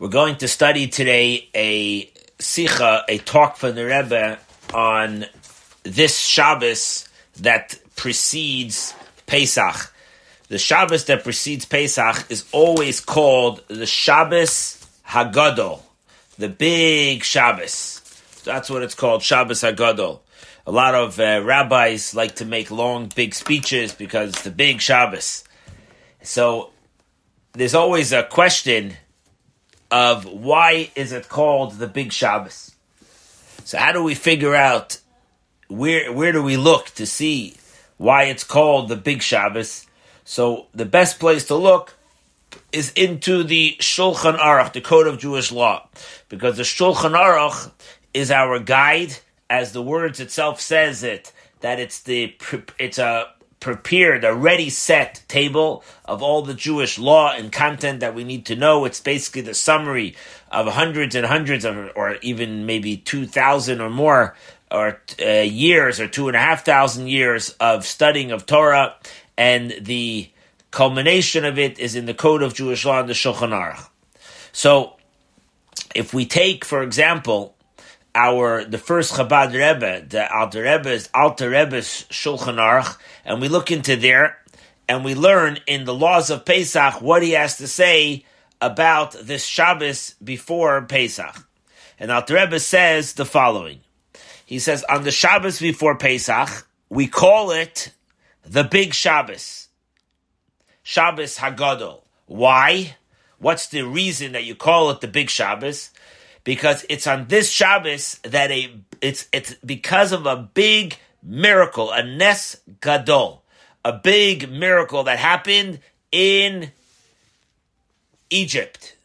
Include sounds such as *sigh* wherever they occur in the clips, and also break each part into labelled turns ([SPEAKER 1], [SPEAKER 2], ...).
[SPEAKER 1] We're going to study today a sicha, a talk from the Rebbe on this Shabbos that precedes Pesach. The Shabbos that precedes Pesach is always called the Shabbos Hagadol, the big Shabbos. That's what it's called, Shabbos Hagadol. A lot of uh, rabbis like to make long, big speeches because it's the big Shabbos. So there's always a question of why is it called the Big Shabbos? So how do we figure out where where do we look to see why it's called the Big Shabbos? So the best place to look is into the Shulchan Aruch, the Code of Jewish Law, because the Shulchan Aruch is our guide, as the words itself says it, that it's the it's a prepared, a ready set table of all the Jewish law and content that we need to know. It's basically the summary of hundreds and hundreds of, or even maybe 2,000 or more, or uh, years, or two and a half thousand years of studying of Torah, and the culmination of it is in the Code of Jewish Law and the Shulchan Aruch. So, if we take, for example, our the first Chabad Rebbe, the Alter Rebbe's Alter Rebbe's Shulchan Aruch, and we look into there, and we learn in the laws of Pesach what he has to say about this Shabbos before Pesach. And Alter Rebbe says the following. He says, on the Shabbos before Pesach, we call it the Big Shabbos. Shabbos Hagadol. Why? What's the reason that you call it the Big Shabbos? Because it's on this Shabbos that a it's it's because of a big miracle, a nes gadol, a big miracle that happened in Egypt.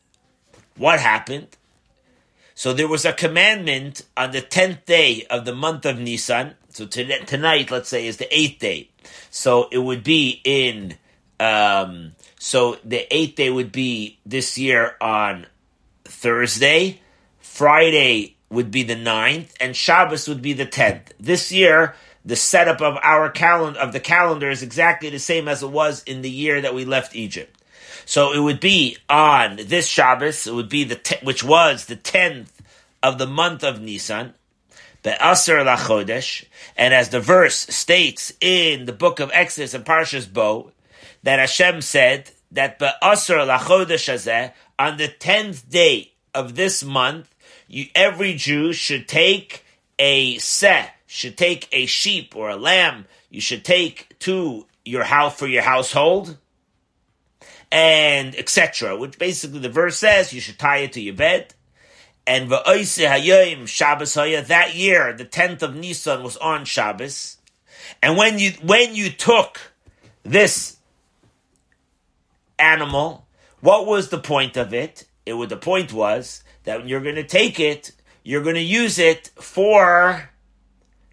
[SPEAKER 1] What happened? So there was a commandment on the tenth day of the month of Nisan. So tonight, let's say, is the eighth day. So it would be in. Um, so the eighth day would be this year on Thursday, Friday would be the 9th, and Shabbos would be the 10th. This year, the setup of our calendar of the calendar is exactly the same as it was in the year that we left Egypt. So it would be on this Shabbos, it would be the te- which was the 10th of the month of Nisan, Be'asar lachodesh, and as the verse states in the book of Exodus and Parshas Bo, that Hashem said that Be'asar lachodesh hazeh, on the 10th day of this month, you, every Jew should take a set, should take a sheep or a lamb. You should take to your house for your household, and etc. Which basically the verse says you should tie it to your bed. And va'oise hayoim Shabbos haya that year, the tenth of Nisan was on Shabbos. And when you when you took this animal, what was the point of it? It was the point was that you're going to take it, you're going to use it for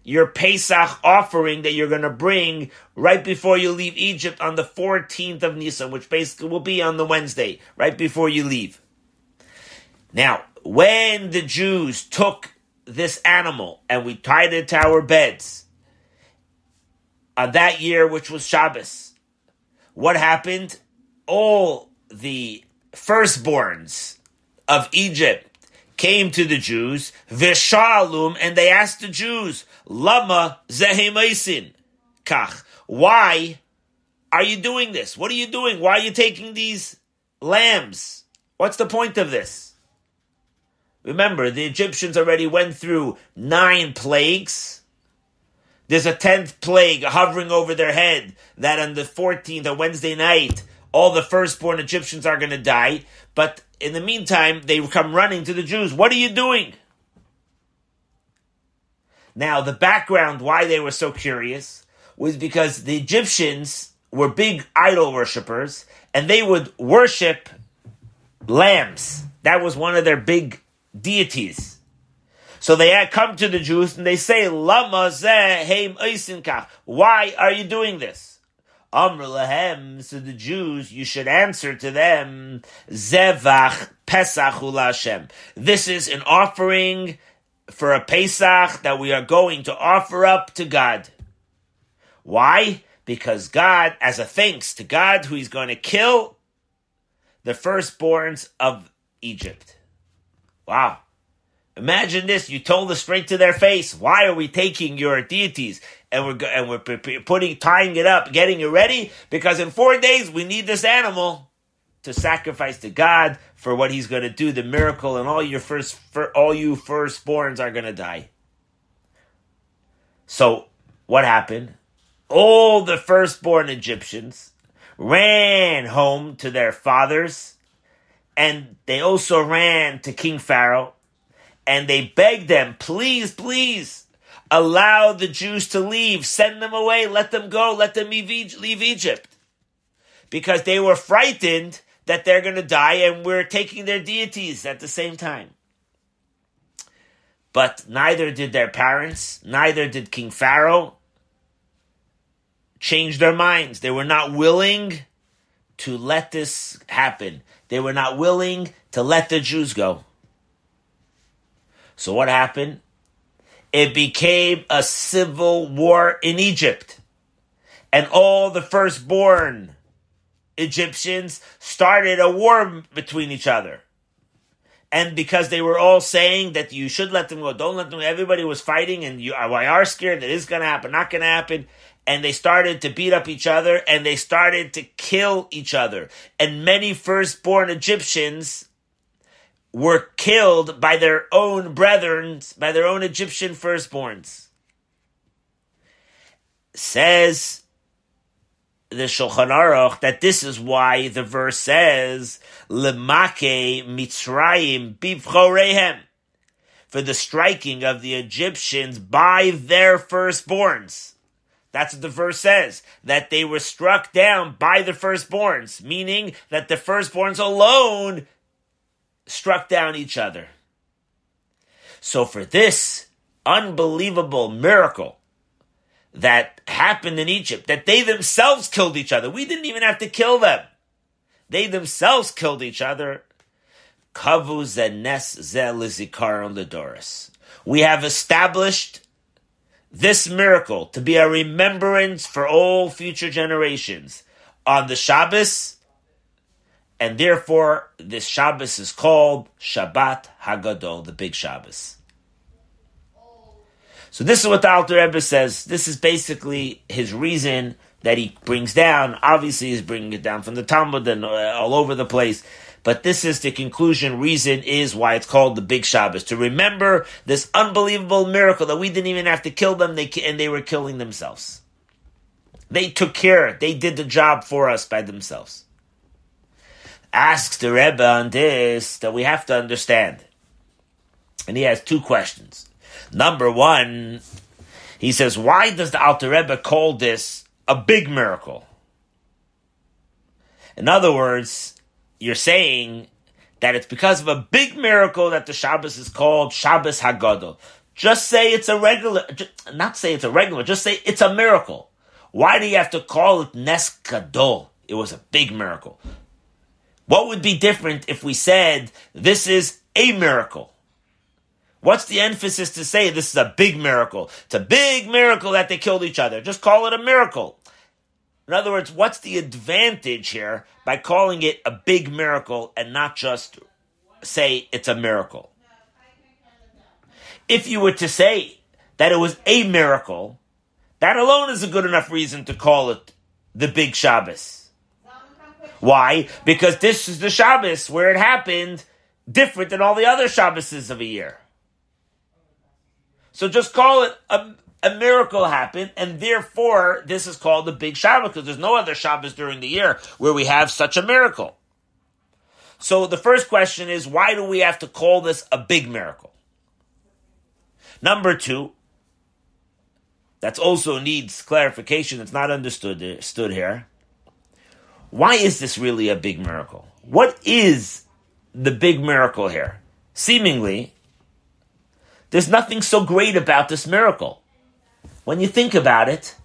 [SPEAKER 1] your Pesach offering that you're going to bring right before you leave Egypt on the 14th of Nisan, which basically will be on the Wednesday, right before you leave. Now, when the Jews took this animal and we tied it to our beds on that year, which was Shabbos, what happened? All the firstborns of Egypt came to the Jews, Vishalum, and they asked the Jews, Lama zehemaisin, kach. Why are you doing this? What are you doing? Why are you taking these lambs? What's the point of this? Remember, the Egyptians already went through nine plagues. There's a tenth plague hovering over their head that on the 14th, a Wednesday night, all the firstborn Egyptians are going to die. But in the meantime, they come running to the Jews. What are you doing? Now, the background why they were so curious was because the Egyptians were big idol worshippers and they would worship lambs. That was one of their big deities. So they had come to the Jews and they say, Lama zeh Why are you doing this? Amr lahem, so the Jews, you should answer to them, Zevach Pesach Hashem. This is an offering for a Pesach that we are going to offer up to God. Why? Because God, as a thanks to God, who is going to kill the firstborns of Egypt. Wow. Imagine this. You told us straight to their face, why are we taking your deities? And we're, and we're putting, tying it up, getting it ready? Because in four days we need this animal to sacrifice to God for what he's going to do, the miracle, and all your first, all you firstborns are going to die. So what happened? All the firstborn Egyptians ran home to their fathers, and they also ran to King Pharaoh, and they begged them, please, please, allow the Jews to leave, send them away, let them go, let them leave Egypt. Because they were frightened that they're going to die and we're taking their deities at the same time. But neither did their parents, neither did King Pharaoh change their minds. They were not willing to let this happen. They were not willing to let the Jews go. So what happened? It became a civil war in Egypt. And all the firstborn Egyptians started a war between each other. And because they were all saying that you should let them go, don't let them go, everybody was fighting and you I are scared that it's going to happen, not going to happen. And they started to beat up each other and they started to kill each other. And many firstborn Egyptians were killed by their own brethren, by their own Egyptian firstborns. Says the Shulchan Aruch that this is why the verse says "Lemake Mitzrayim bivchorehem" for the striking of the Egyptians by their firstborns. That's what the verse says that they were struck down by the firstborns, meaning that the firstborns alone struck down each other. So for this unbelievable miracle that happened in Egypt, that they themselves killed each other. We didn't even have to kill them. They themselves killed each other. Kavu zenes the ledoris. We have established this miracle to be a remembrance for all future generations on the Shabbos, and therefore this Shabbos is called Shabbat Hagadol, the Big Shabbos. So this is what the Alter Rebbe says. This is basically his reason that he brings down. Obviously, he's bringing it down from the Talmud and uh, all over the place. But this is the conclusion. Reason is why it's called the Big Shabbos to remember this unbelievable miracle that we didn't even have to kill them, they, and they were killing themselves. They took care. They did the job for us by themselves. Asks the Rebbe on this that we have to understand, and he has two questions. Number one, he says, why does the Alter Rebbe call this a big miracle? In other words, you're saying that it's because of a big miracle that the Shabbos is called Shabbos Hagadol. Just say it's a regular, not say it's a regular, just say it's a miracle. Why do you have to call it Nes Gadol? It was a big miracle. What would be different if we said this is a miracle? What's the emphasis to say this is a big miracle? It's a big miracle that they killed each other. Just call it a miracle. In other words, what's the advantage here by calling it a big miracle and not just say it's a miracle? If you were to say that it was a miracle, that alone is a good enough reason to call it the big Shabbos. Why? Because this is the Shabbos where it happened different than all the other Shabboses of a year. So just call it a, a miracle happened, and therefore this is called the big Shabbos because there's no other Shabbos during the year where we have such a miracle. So the first question is, why do we have to call this a big miracle? Number two, that also needs clarification. It's not understood uh, stood here. Why is this really a big miracle? What is the big miracle here? Seemingly, there's nothing so great about this miracle. When you think about it,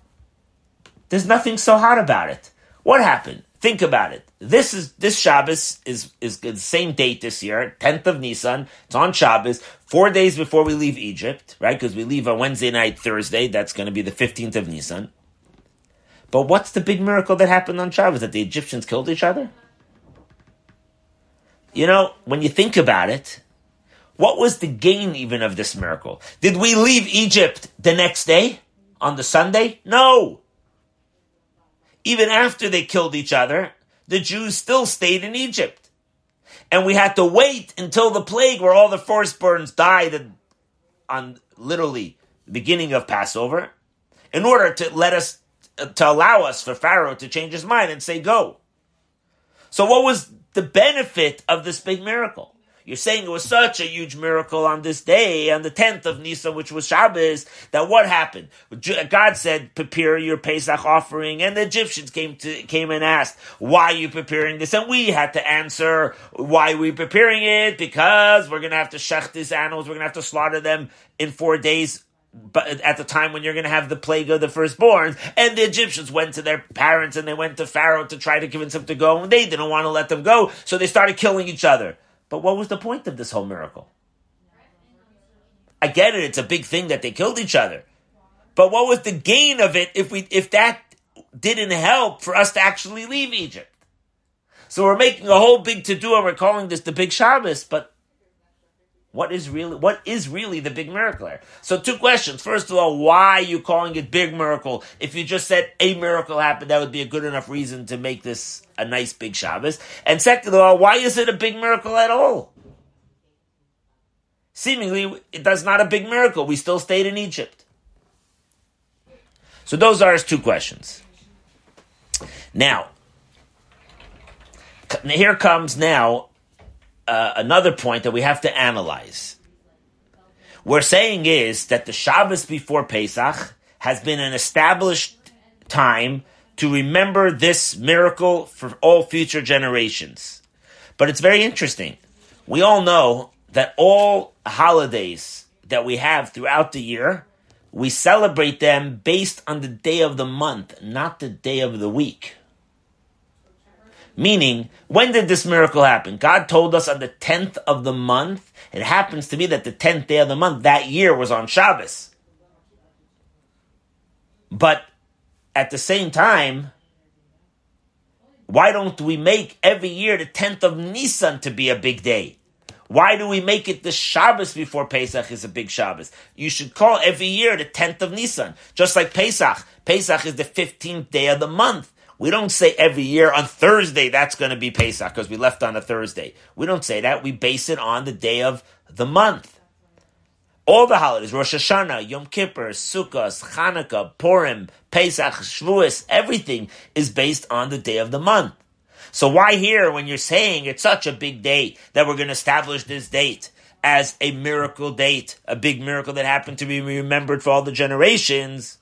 [SPEAKER 1] there's nothing so hot about it. What happened? Think about it. This is this Shabbos is is the same date this year, tenth of Nisan. It's on Shabbos, four days before we leave Egypt, right? Because we leave on Wednesday night, Thursday. That's going to be the fifteenth of Nisan. But what's the big miracle that happened on Shabbos? That the Egyptians killed each other? you know, when you think about it, what was the gain even of this miracle? Did we leave Egypt the next day on the Sunday? No. Even after they killed each other, the Jews still stayed in Egypt. And we had to wait until the plague where all the firstborns died on literally the beginning of Passover in order to let us, to allow us for Pharaoh to change his mind and say go. So what was the benefit of this big miracle? You're saying it was such a huge miracle on this day, on the 10th of Nisan, which was Shabbos, that what happened? God said, prepare your Pesach offering, and the Egyptians came to, came and asked, why are you preparing this? And we had to answer, why are we preparing it? Because we're gonna have to shech these animals, we're gonna have to slaughter them in four days but at the time when you're going to have the plague of the firstborn, and the Egyptians went to their parents and they went to Pharaoh to try to convince him to go, and they didn't want to let them go, so they started killing each other. But what was the point of this whole miracle? I get it; it's a big thing that they killed each other, but what was the gain of it if we if that didn't help for us to actually leave Egypt? So we're making a whole big to do, and we're calling this the Big Shabbos, but what is really what is really the big miracle here? So two questions. First of all, why are you calling it big miracle? If you just said a miracle happened, that would be a good enough reason to make this a nice big Shabbos. And second of all, why is it a big miracle at all? Seemingly, it does not a big miracle. We still stayed in Egypt. So those are his two questions. Now, here comes now uh, another point that we have to analyze. We're saying is that the Shabbos before Pesach has been an established time to remember this miracle for all future generations. But it's very interesting. We all know that all holidays that we have throughout the year, we celebrate them based on the day of the month, not the day of the week. Meaning, when did this miracle happen? God told us on the 10th of the month. It happens to be that the 10th day of the month that year was on Shabbos. But at the same time, why don't we make every year the 10th of Nisan to be a big day? Why do we make it the Shabbos before Pesach is a big Shabbos? You should call every year the 10th of Nisan, just like Pesach. Pesach is the 15th day of the month. We don't say every year on Thursday that's going to be Pesach because we left on a Thursday. We don't say that. We base it on the day of the month. All the holidays, Rosh Hashanah, Yom Kippur, Sukkot, Chanukah, Purim, Pesach, Shavuos, everything is based on the day of the month. So why here, when you're saying it's such a big day that we're going to establish this date as a miracle date, a big miracle that happened to be remembered for all the generations?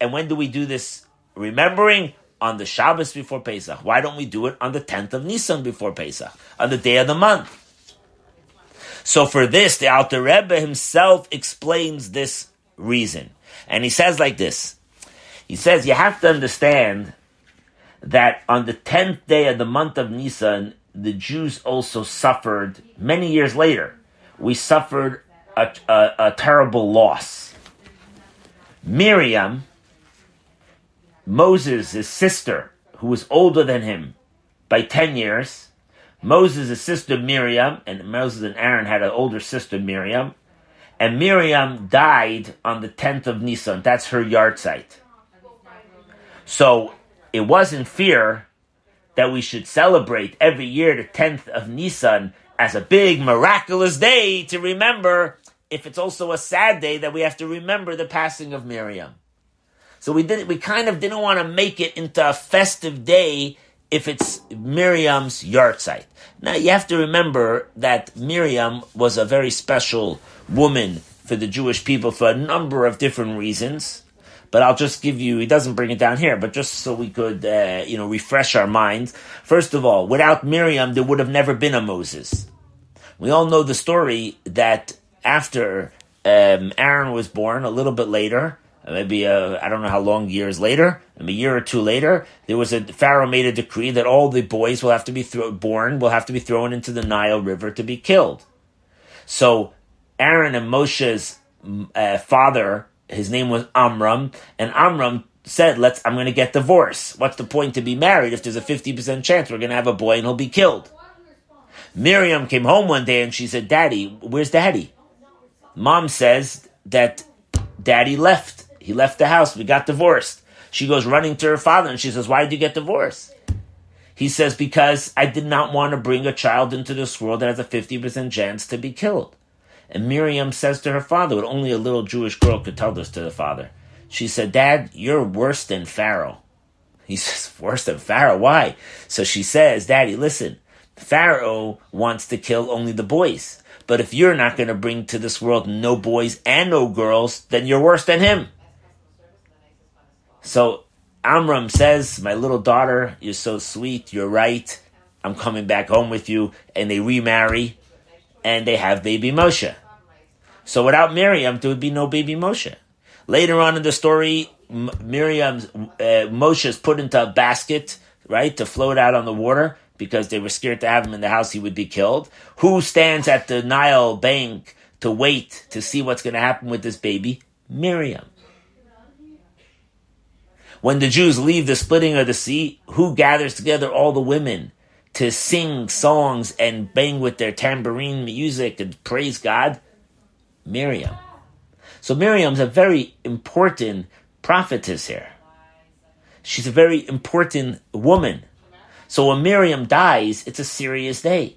[SPEAKER 1] And when do we do this remembering on the Shabbos before Pesach. Why don't we do it on the 10th of Nisan before Pesach, on the day of the month? So for this, the Alter Rebbe himself explains this reason. And he says like this. He says you have to understand that on the 10th day of the month of Nisan, the Jews also suffered, many years later, we suffered a, a, a terrible loss. Miriam, Moses' his sister, who was older than him by 10 years, Moses' sister Miriam, and Moses and Aaron had an older sister Miriam, and Miriam died on the 10th of Nisan. That's her yahrzeit. So it was in fear that we should celebrate every year the 10th of Nisan as a big miraculous day to remember if it's also a sad day that we have to remember the passing of Miriam. So we did we kind of didn't want to make it into a festive day if it's Miriam's yahrzeit. Now you have to remember that Miriam was a very special woman for the Jewish people for a number of different reasons. But I'll just give you, he doesn't bring it down here, but just so we could, uh, you know, refresh our minds. First of all, without Miriam, there would have never been a Moses. We all know the story that after um, Aaron was born, a little bit later, maybe uh, I don't know how long years later, a year or two later, there was a Pharaoh made a decree that all the boys will have to be thro- born will have to be thrown into the Nile River to be killed. So Aaron and Moshe's uh, father, his name was Amram, and Amram said, "Let's. I'm going to get divorced. What's the point to be married if there's a fifty percent chance we're going to have a boy and he'll be killed?" Miriam came home one day and she said, Daddy, where's daddy? Mom says that daddy left. He left the house. We got divorced. She goes running to her father and she says, Why did you get divorced? He says, Because I did not want to bring a child into this world that has a 50% chance to be killed. And Miriam says to her father, what only a little Jewish girl could tell this to the father. She said, Dad, you're worse than Pharaoh. He *laughs* says, Worse than Pharaoh? Why? So she says, Daddy, listen, Pharaoh wants to kill only the boys. But if you're not going to bring to this world no boys and no girls, then you're worse than him. So Amram says, My little daughter, you're so sweet, you're right. I'm coming back home with you. And they remarry and they have baby Moshe. So without Miriam, there would be no baby Moshe. Later on in the story, Miriam, uh, Moshe is put into a basket, right, to float out on the water because they were scared to have him in the house, he would be killed. Who stands at the Nile bank to wait to see what's going to happen with this baby? Miriam. When the Jews leave the splitting of the sea, who gathers together all the women to sing songs and bang with their tambourine music and praise God? Miriam. So Miriam's a very important prophetess here. She's a very important woman. So when Miriam dies, it's a serious day.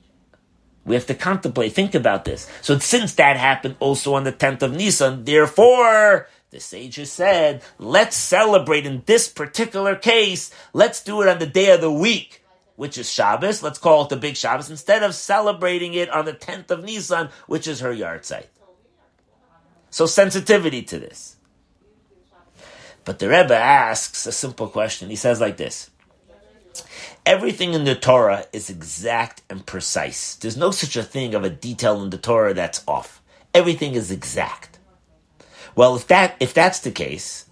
[SPEAKER 1] We have to contemplate, think about this. So since that happened also on the 10th of Nisan, therefore, the sages said, let's celebrate in this particular case, let's do it on the day of the week which is Shabbos. Let's call it the big Shabbos instead of celebrating it on the 10th of Nisan, which is her yahrzeit. So sensitivity to this. But the Rebbe asks a simple question. He says like this. Everything in the Torah is exact and precise. There's no such a thing of a detail in the Torah that's off. Everything is exact. Well, if that if that's the case,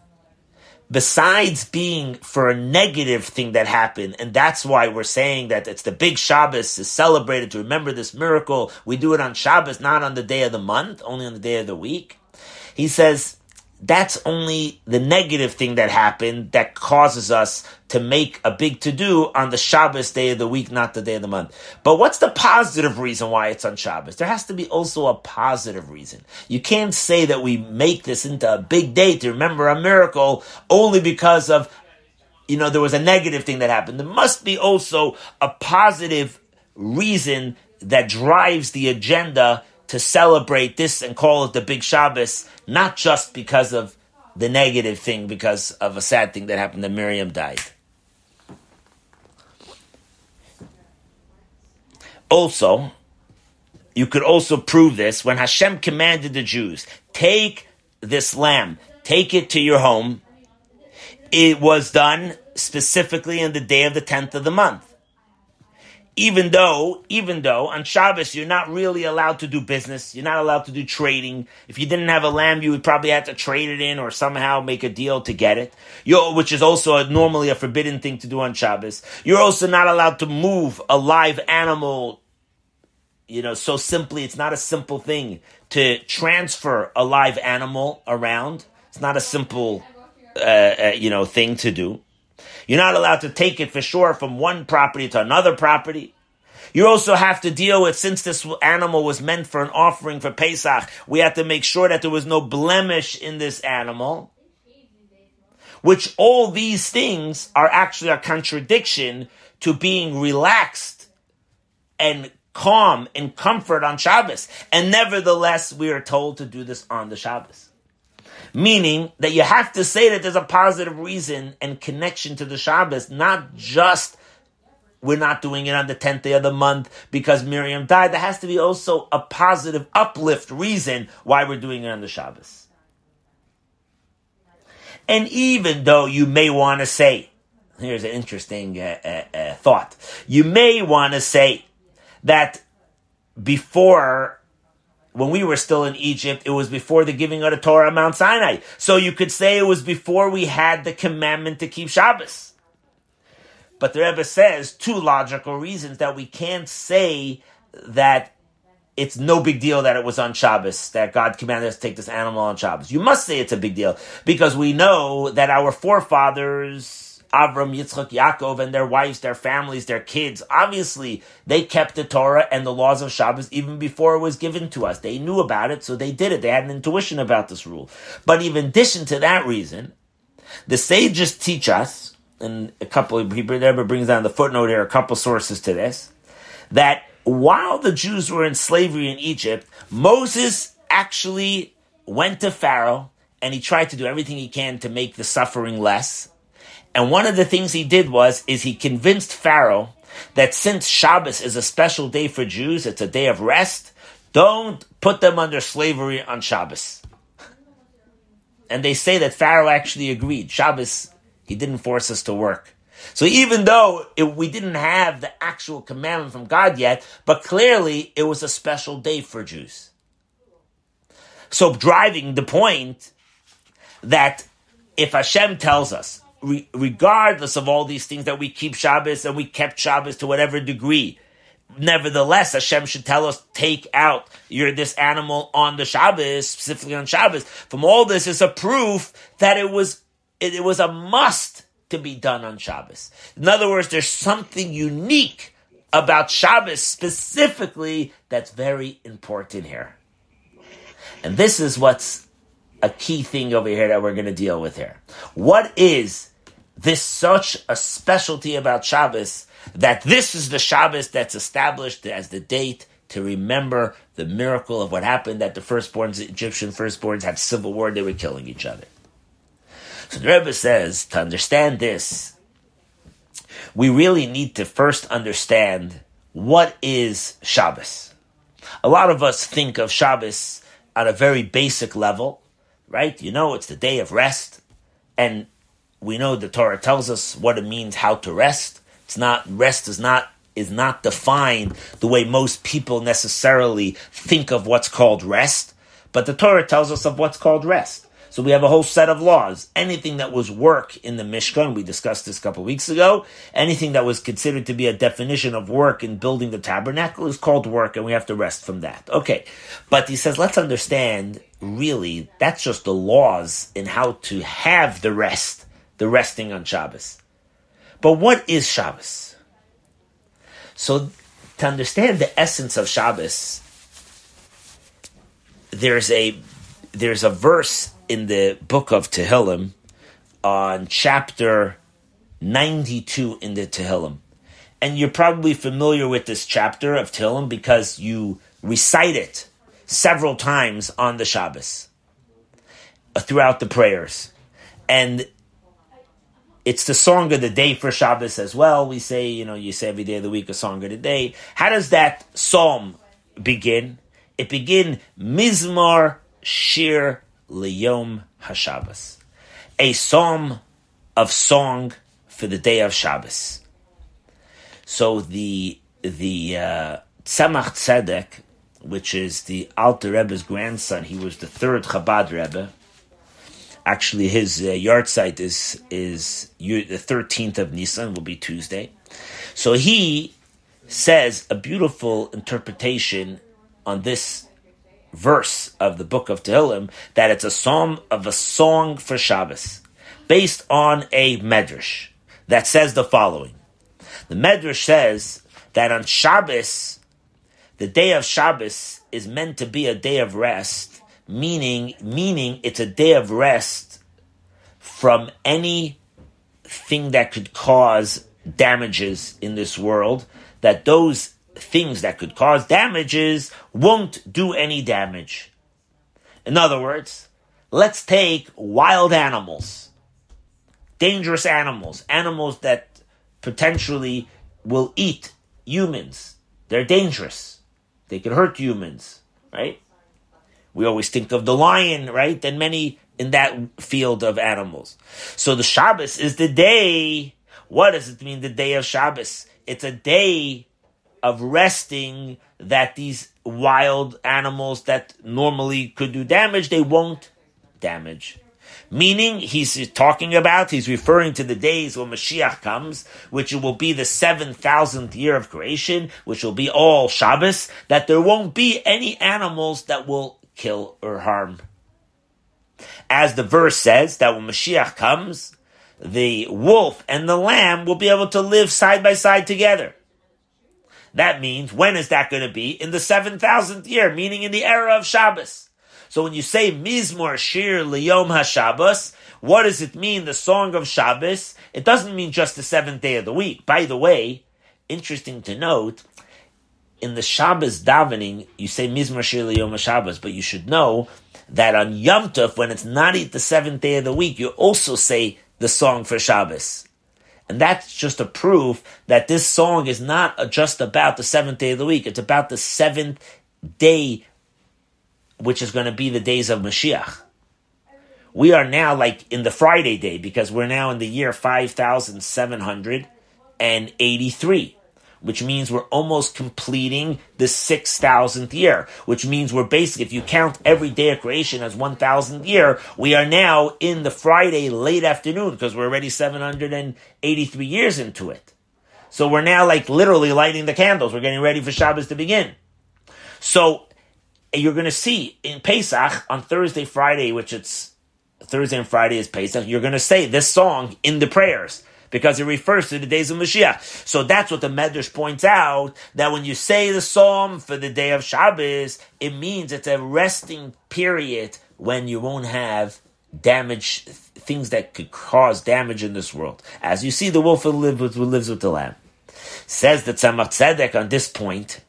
[SPEAKER 1] besides being for a negative thing that happened, and that's why we're saying that it's the big Shabbos is celebrated to remember this miracle. We do it on Shabbos, not on the day of the month, only on the day of the week. He says, that's only the negative thing that happened that causes us to make a big to do on the Shabbos day of the week, not the day of the month. But what's the positive reason why it's on Shabbos? There has to be also a positive reason. You can't say that we make this into a big day to remember a miracle only because of, you know, there was a negative thing that happened. There must be also a positive reason that drives the agenda to celebrate this and call it the big Shabbos, not just because of the negative thing, because of a sad thing that happened that Miriam died. Also, you could also prove this when Hashem commanded the Jews, take this lamb, take it to your home. It was done specifically in the day of the 10th of the month even though, even though on Shabbos you're not really allowed to do business, you're not allowed to do trading. If you didn't have a lamb, you would probably have to trade it in or somehow make a deal to get it. You're, which is also a, normally a forbidden thing to do on Shabbos. You're also not allowed to move a live animal. You know, so simply, it's not a simple thing to transfer a live animal around. It's not a simple, uh, uh, you know, thing to do. You're not allowed to take it for sure from one property to another property. You also have to deal with, since this animal was meant for an offering for Pesach, we have to make sure that there was no blemish in this animal. Which all these things are actually a contradiction to being relaxed and calm and comfort on Shabbos. And nevertheless, we are told to do this on the Shabbos. Meaning that you have to say that there's a positive reason and connection to the Shabbos, not just we're not doing it on the 10th day of the month because Miriam died. There has to be also a positive uplift reason why we're doing it on the Shabbos. And even though you may want to say, here's an interesting uh, uh, uh, thought, you may want to say that before when we were still in Egypt, it was before the giving of the Torah on Mount Sinai. So you could say it was before we had the commandment to keep Shabbos. But the Rebbe says two logical reasons that we can't say that it's no big deal that it was on Shabbos, that God commanded us to take this animal on Shabbos. You must say it's a big deal because we know that our forefathers Avram, Yitzchak, Yaakov, and their wives, their families, their kids. Obviously, they kept the Torah and the laws of Shabbos even before it was given to us. They knew about it, so they did it. They had an intuition about this rule. But even in addition to that reason, the sages teach us, and a couple people never brings down the footnote here, a couple sources to this, that while the Jews were in slavery in Egypt, Moses actually went to Pharaoh and he tried to do everything he can to make the suffering less. And one of the things he did was, is he convinced Pharaoh that since Shabbos is a special day for Jews, it's a day of rest, don't put them under slavery on Shabbos. And they say that Pharaoh actually agreed. Shabbos, he didn't force us to work. So even though it, we didn't have the actual commandment from God yet, but clearly it was a special day for Jews. So driving the point that if Hashem tells us, re- regardless of all these things that we keep Shabbos and we kept Shabbos to whatever degree, nevertheless Hashem should tell us take out your this animal on the Shabbos, specifically on Shabbos. From all this is a proof that it was it, it was a must to be done on Shabbos. In other words, there's something unique about Shabbos specifically that's very important here. And this is what's a key thing over here that we're going to deal with here. What is this such a specialty about Shabbos that this is the Shabbos that's established as the date to remember the miracle of what happened that the firstborns, Egyptian firstborns had civil war, they were killing each other. So the Rebbe says, to understand this, we really need to first understand what is Shabbos. A lot of us think of Shabbos on a very basic level, right? You know, it's the day of rest, and we know the Torah tells us what it means, how to rest. It's not rest is not is not defined the way most people necessarily think of what's called rest, but the Torah tells us of what's called rest. So we have a whole set of laws. Anything that was work in the Mishkan, we discussed this a couple weeks ago, anything that was considered to be a definition of work in building the tabernacle is called work, and we have to rest from that. Okay. But he says, let's understand, really, that's just the laws in how to have the rest, the resting on Shabbos. But what is Shabbos? So, to understand the essence of Shabbos, there's a there's a verse in the book of Tehillim on chapter 92 in the Tehillim. And you're probably familiar with this chapter of Tehillim because you recite it several times on the Shabbos uh, throughout the prayers. And it's the song of the day for Shabbos as well. We say, you know, you say every day of the week a song of the day. How does that psalm begin? It begin Mizmor Shir Liyom HaShabbos, a psalm of song for the day of Shabbos. So the the uh, Tzemach Tzedek, which is the Alter Rebbe's grandson, he was the third Chabad Rebbe. Actually, his uh, site is is the thirteenth of Nisan, will be Tuesday. So he says a beautiful interpretation on this verse of the book of Tehillim that it's a psalm of a song for Shabbos, based on a medrash that says the following. The medrash says that on Shabbos, the day of Shabbos is meant to be a day of rest, meaning meaning it's a day of rest from any thing that could cause damages in this world, that those things that could cause damages won't do any damage. In other words, let's take wild animals, dangerous animals, animals that potentially will eat humans. They're dangerous. They can hurt humans, right? We always think of the lion, right? And many in that field of animals. So the Shabbos is the day. What does it mean, the day of Shabbos? It's a day of resting that these wild animals that normally could do damage, they won't damage. Meaning, he's talking about, he's referring to the days when Mashiach comes, which will be the 7,000th year of creation, which will be all Shabbos, that there won't be any animals that will kill or harm. As the verse says, that when Mashiach comes, the wolf and the lamb will be able to live side by side together. That means, when is that going to be? In the 7,000th year, meaning in the era of Shabbos. So when you say Mizmor Shir Liyom HaShabbos, what does it mean, the song of Shabbos? It doesn't mean just the seventh day of the week. By the way, interesting to note, in the Shabbos davening, you say Mizmor Shir Liyom HaShabbos, but you should know that on Yom Tov, when it's not the seventh day of the week, you also say the song for Shabbos. And that's just a proof that this song is not just about the seventh day of the week. It's about the seventh day, which is going to be the days of Mashiach. We are now like in the Friday day because we're now in the year 5783 which means we're almost completing the 6,000th year, which means we're basically, if you count every day of creation as 1,000th year, we are now in the Friday late afternoon because we're already 783 years into it. So we're now like literally lighting the candles. We're getting ready for Shabbos to begin. So you're going to see in Pesach on Thursday, Friday, which it's Thursday and Friday is Pesach, you're going to say this song in the prayers because it refers to the days of Mashiach. So that's what the Medrash points out, that when you say the psalm for the day of Shabbos, it means it's a resting period when you won't have damage, things that could cause damage in this world. As you see, the wolf who lives with, the lamb. Says that Tzemach Tzedek on this point,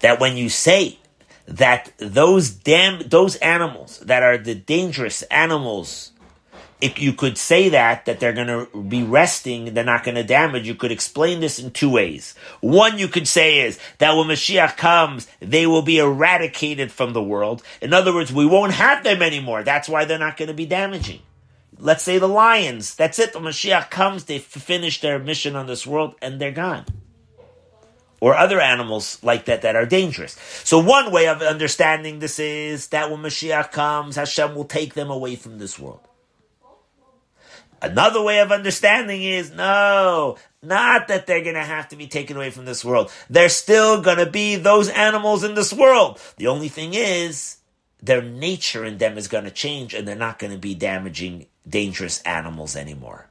[SPEAKER 1] that when you say that those dam- those animals that are the dangerous animals if you could say that, that they're going to be resting, they're not going to damage, you could explain this in two ways. One you could say is that when Mashiach comes, they will be eradicated from the world. In other words, we won't have them anymore. That's why they're not going to be damaging. Let's say the lions, that's it. When Mashiach comes, they finish their mission on this world and they're gone. Or other animals like that that are dangerous. So one way of understanding this is that when Mashiach comes, Hashem will take them away from this world. Another way of understanding is no, not that they're going to have to be taken away from this world. They're still going to be those animals in this world. The only thing is, their nature in them is going to change and they're not going to be damaging dangerous animals anymore.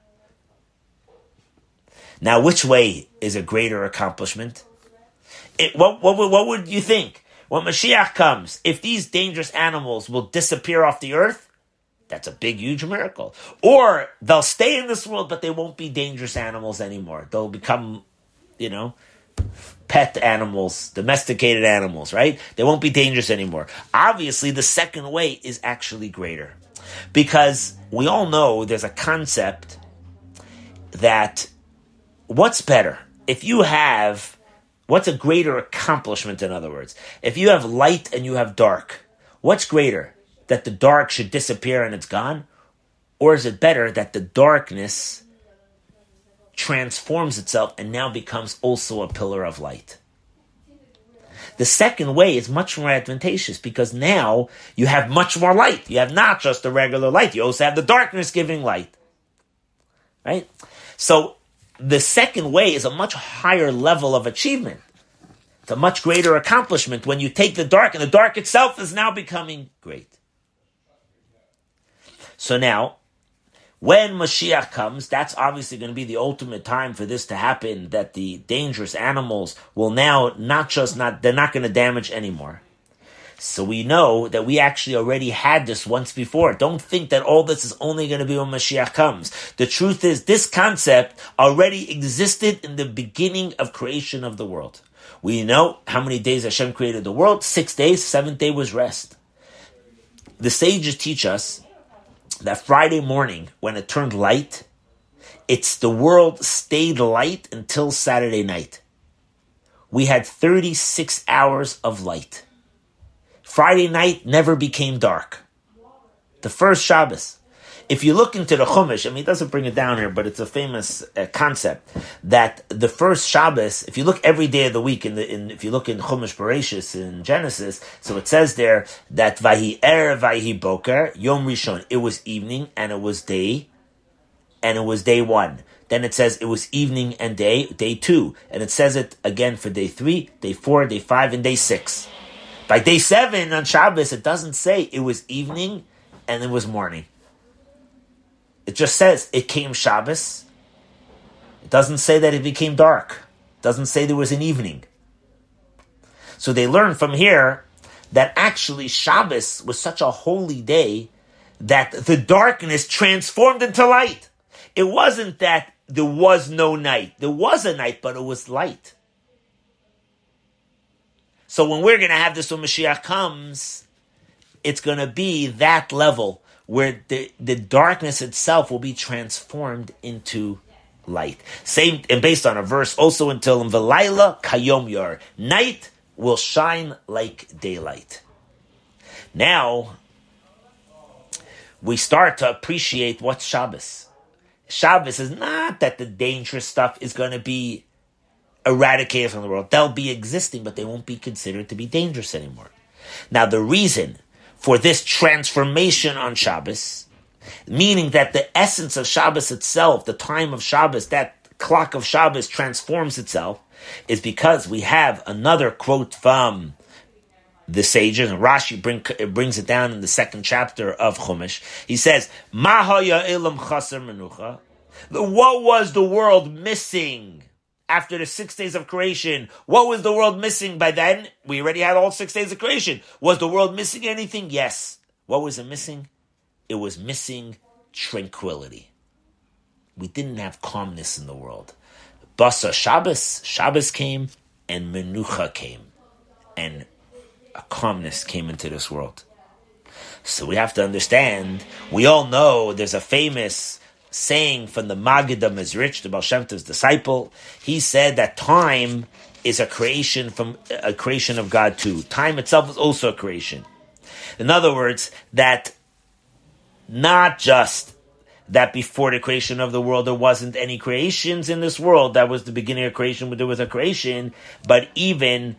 [SPEAKER 1] Now, which way is a greater accomplishment? It, what, what, what would you think? When Mashiach comes, if these dangerous animals will disappear off the earth, that's a big, huge miracle. Or they'll stay in this world, but they won't be dangerous animals anymore. They'll become, you know, pet animals, domesticated animals, right? They won't be dangerous anymore. Obviously, the second way is actually greater. Because we all know there's a concept that what's better? If you have, what's a greater accomplishment, in other words? If you have light and you have dark, what's greater? That the dark should disappear and it's gone? Or is it better that the darkness transforms itself and now becomes also a pillar of light? The second way is much more advantageous because now you have much more light. You have not just the regular light, you also have the darkness giving light. Right? So the second way is a much higher level of achievement. It's a much greater accomplishment when you take the dark and the dark itself is now becoming great. So now, when Mashiach comes, that's obviously going to be the ultimate time for this to happen, that the dangerous animals will now not just not, they're not going to damage anymore. So we know that we actually already had this once before. Don't think that all this is only going to be when Mashiach comes. The truth is, this concept already existed in the beginning of creation of the world. We know how many days Hashem created the world. Six days, seventh day was rest. The sages teach us that Friday morning when it turned light, it's the world stayed light until Saturday night. We had 36 hours of light. Friday night never became dark. The first Shabbos if you look into the Chumash, I mean, it doesn't bring it down here, but it's a famous uh, concept that the first Shabbos, if you look every day of the week, in the, in, if you look in Chumash Bereshis in Genesis, so it says there that Vahi Er, Vahi Boker, Yom Rishon, it was evening and it was day, and it was day one. Then it says it was evening and day, day two. And it says it again for day three, day four, day five, and day six. By day seven on Shabbos, it doesn't say it was evening and it was morning It just says it came Shabbos. It doesn't say that it became dark. It doesn't say there was an evening. So they learn from here that actually Shabbos was such a holy day that the darkness transformed into light. It wasn't that there was no night. There was a night, but it was light. So when we're going to have this when Mashiach comes, it's going to be that level where the, the darkness itself will be transformed into light. Same and based on a verse also until in Velaila Kayom Yor. Night will shine like daylight. Now we start to appreciate what's Shabbos. Shabbos is not that the dangerous stuff is going to be eradicated from the world. They'll be existing, but they won't be considered to be dangerous anymore. Now, the reason for this transformation on Shabbos, meaning that the essence of Shabbos itself, the time of Shabbos, that clock of Shabbos transforms itself, is because we have another quote from the sages, and Rashi bring, brings it down in the second chapter of Chumash. He says, Mahaya ilam chaser menucha. What was the world missing after the six days of creation? What was the world missing by then? We already had all six days of creation. Was the world missing anything? Yes. What was it missing? It was missing tranquility. We didn't have calmness in the world. Basa Shabbos, Shabbos came, and Menucha came, and a calmness came into this world. So we have to understand, we all know there's a famous saying from the Maggid of Mezrich, the Baal Shem Tov's disciple. He said that time is a creation from a creation of God too. Time itself is also a creation. In other words, that not just that before the creation of the world there wasn't any creations in this world, that was the beginning of creation, there was a creation, but even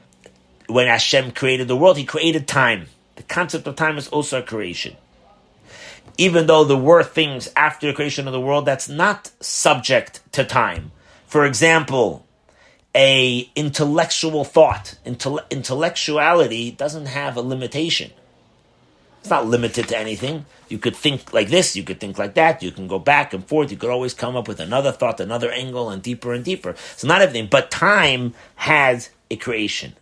[SPEAKER 1] when Hashem created the world, He created time. The concept of time is also a creation. Even though there were things after the creation of the world that's not subject to time. For example, a intellectual thought, intellectuality doesn't have a limitation. It's not limited to anything. You could think like this, you could think like that, you can go back and forth, you could always come up with another thought, another angle, and deeper and deeper. So not everything, but time has a creation.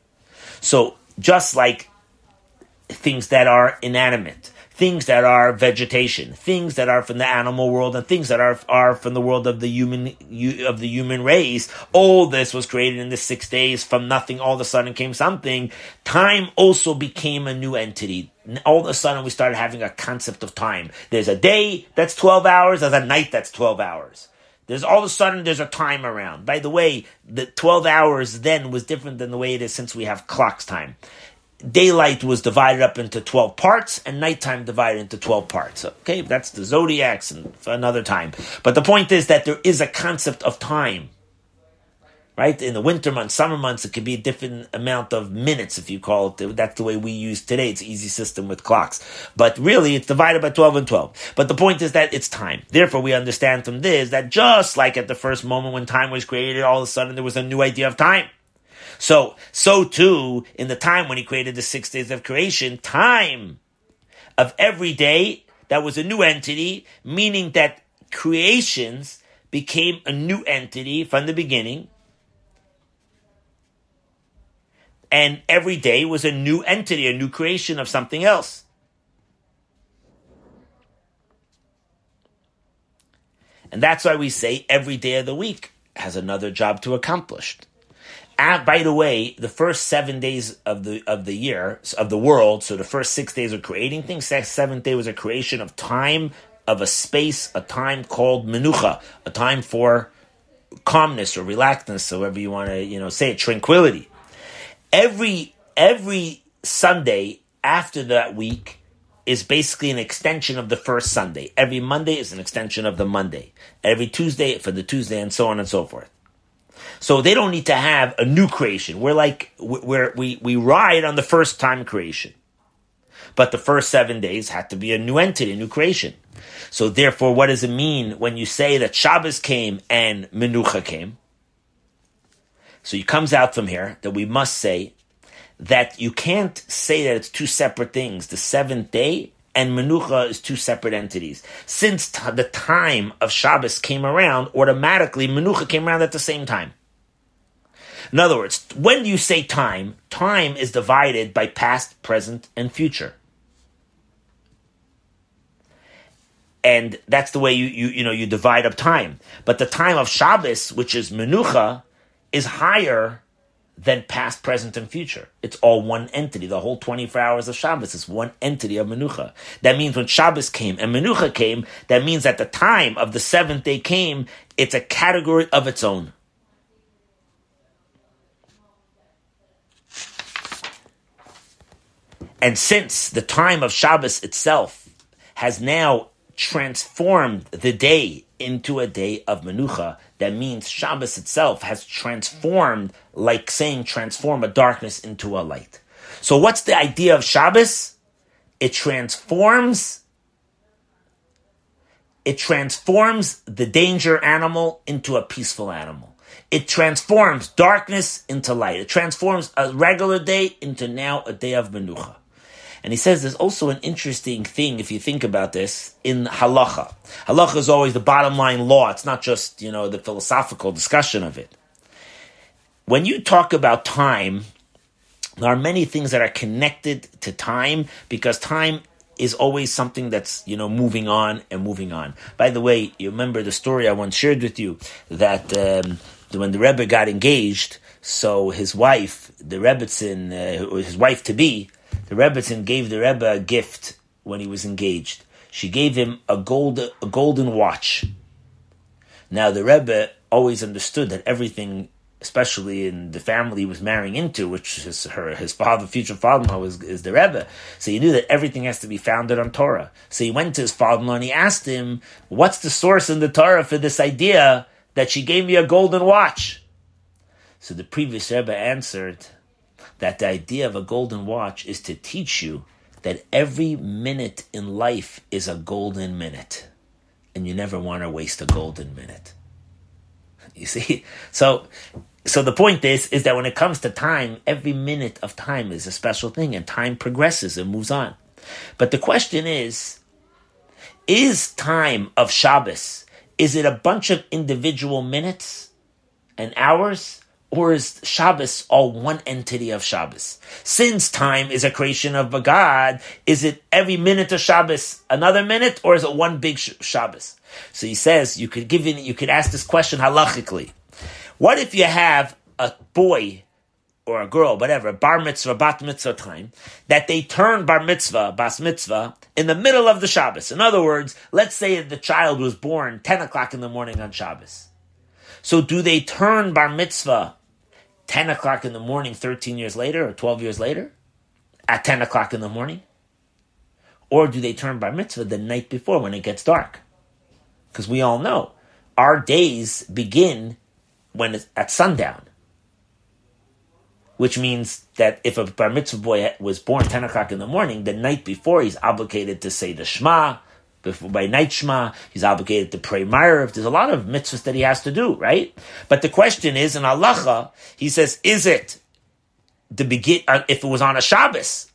[SPEAKER 1] So just like things that are inanimate, things that are vegetation, things that are from the animal world, and things that are are from the world of the human of the human race. All this was created in the six days. From nothing, all of a sudden came something. Time also became a new entity. All of a sudden, we started having a concept of time. There's a day that's twelve hours. There's a night that's twelve hours. There's all of a sudden there's a time around. By the way, the 12 hours then was different than the way it is since we have clocks time. Daylight was divided up into 12 parts and nighttime divided into 12 parts. Okay, that's the zodiacs and another time. But the point is that there is a concept of time right? In the winter months, summer months, it could be a different amount of minutes if you call it. That's the way we use today. It's easy system with clocks. But really, it's divided by 12 and 12. But the point is that it's time. Therefore, we understand from this that just like at the first moment when time was created, all of a sudden there was a new idea of time. So, so too, in the time when he created the six days of creation, time of every day, that was a new entity, meaning that creations became a new entity from the beginning, and every day was a new entity, a new creation of something else. And that's why we say every day of the week has another job to accomplish. And by the way, the first seven days of the of the year of the world, so the first six days are creating things. Seventh day was a creation of time, of a space, a time called menucha, a time for calmness or relaxedness, however you want to you know say it, tranquility every every Sunday after that week is basically an extension of the first Sunday. Every Monday is an extension of the Monday. Every Tuesday for the Tuesday, and so on and so forth. So they don't need to have a new creation. We're like we're, we we ride on the first time creation, but the first seven days had to be a new entity, a new creation. So therefore, what does it mean when you say that Shabbos came and Menucha came? So it comes out from here that we must say that you can't say that it's two separate things, the seventh day and menucha is two separate entities. Since t- the time of Shabbos came around, automatically menucha came around at the same time. In other words, when you say time, time is divided by past, present, and future. And that's the way you, you, you know, you divide up time. But the time of Shabbos, which is Menucha, is higher than past, present, and future. It's all one entity. The whole 24 hours of Shabbos is one entity of Menucha. That means when Shabbos came and Menucha came, that means at the time of the seventh day came, it's a category of its own. And since the time of Shabbos itself has now transformed the day into a day of Menucha, that means Shabbos itself has transformed, like saying transform a darkness into a light. So what's the idea of Shabbos? It transforms it transforms the danger animal into a peaceful animal. It transforms darkness into light. It transforms a regular day into now a day of menucha. And he says there's also an interesting thing, if you think about this, in halacha. Halacha is always the bottom line law. It's not just, you know, the philosophical discussion of it. When you talk about time, there are many things that are connected to time because time is always something that's, you know, moving on and moving on. By the way, you remember the story I once shared with you that um, when the Rebbe got engaged, so his wife, the Rebbetzin, uh, his wife to be, the Rebbetzin gave the Rebbe a gift when he was engaged. She gave him a gold a golden watch. Now the Rebbe always understood that everything, especially in the family he was marrying into, which is her his father, future father-in-law, was is the Rebbe. So he knew that everything has to be founded on Torah. So he went to his father-in-law and he asked him, "What's the source in the Torah for this idea that she gave me a golden watch?" So the previous Rebbe answered that the idea of a golden watch is to teach you that every minute in life is a golden minute. And you never want to waste a golden minute. You see? So so the point is is that when it comes to time, every minute of time is a special thing and time progresses and moves on. But the question is is time of Shabbos is it a bunch of individual minutes and hours or is Shabbos all one entity of Shabbos? Since time is a creation of God, is it every minute of Shabbos another minute, or is it one big Shabbos? So he says you could give you could ask this question halachically. What if you have a boy or a girl, whatever, bar mitzvah, bat mitzvah time, that they turn bar mitzvah, bas mitzvah, in the middle of the Shabbos. In other words, let's say the child was born 10 o'clock in the morning on Shabbos. So do they turn bar mitzvah 10 o'clock in the morning 13 years later or 12 years later at 10 o'clock in the morning? Or do they turn bar mitzvah the night before when it gets dark? Because we all know our days begin when it's at sundown. Which means that if a bar mitzvah boy was born 10 o'clock in the morning, the night before he's obligated to say the Shema, before, by night he's obligated to pray If There's a lot of mitzvahs that he has to do, right? But the question is, in halacha, he says, is it the begin, uh, if it was on a Shabbos?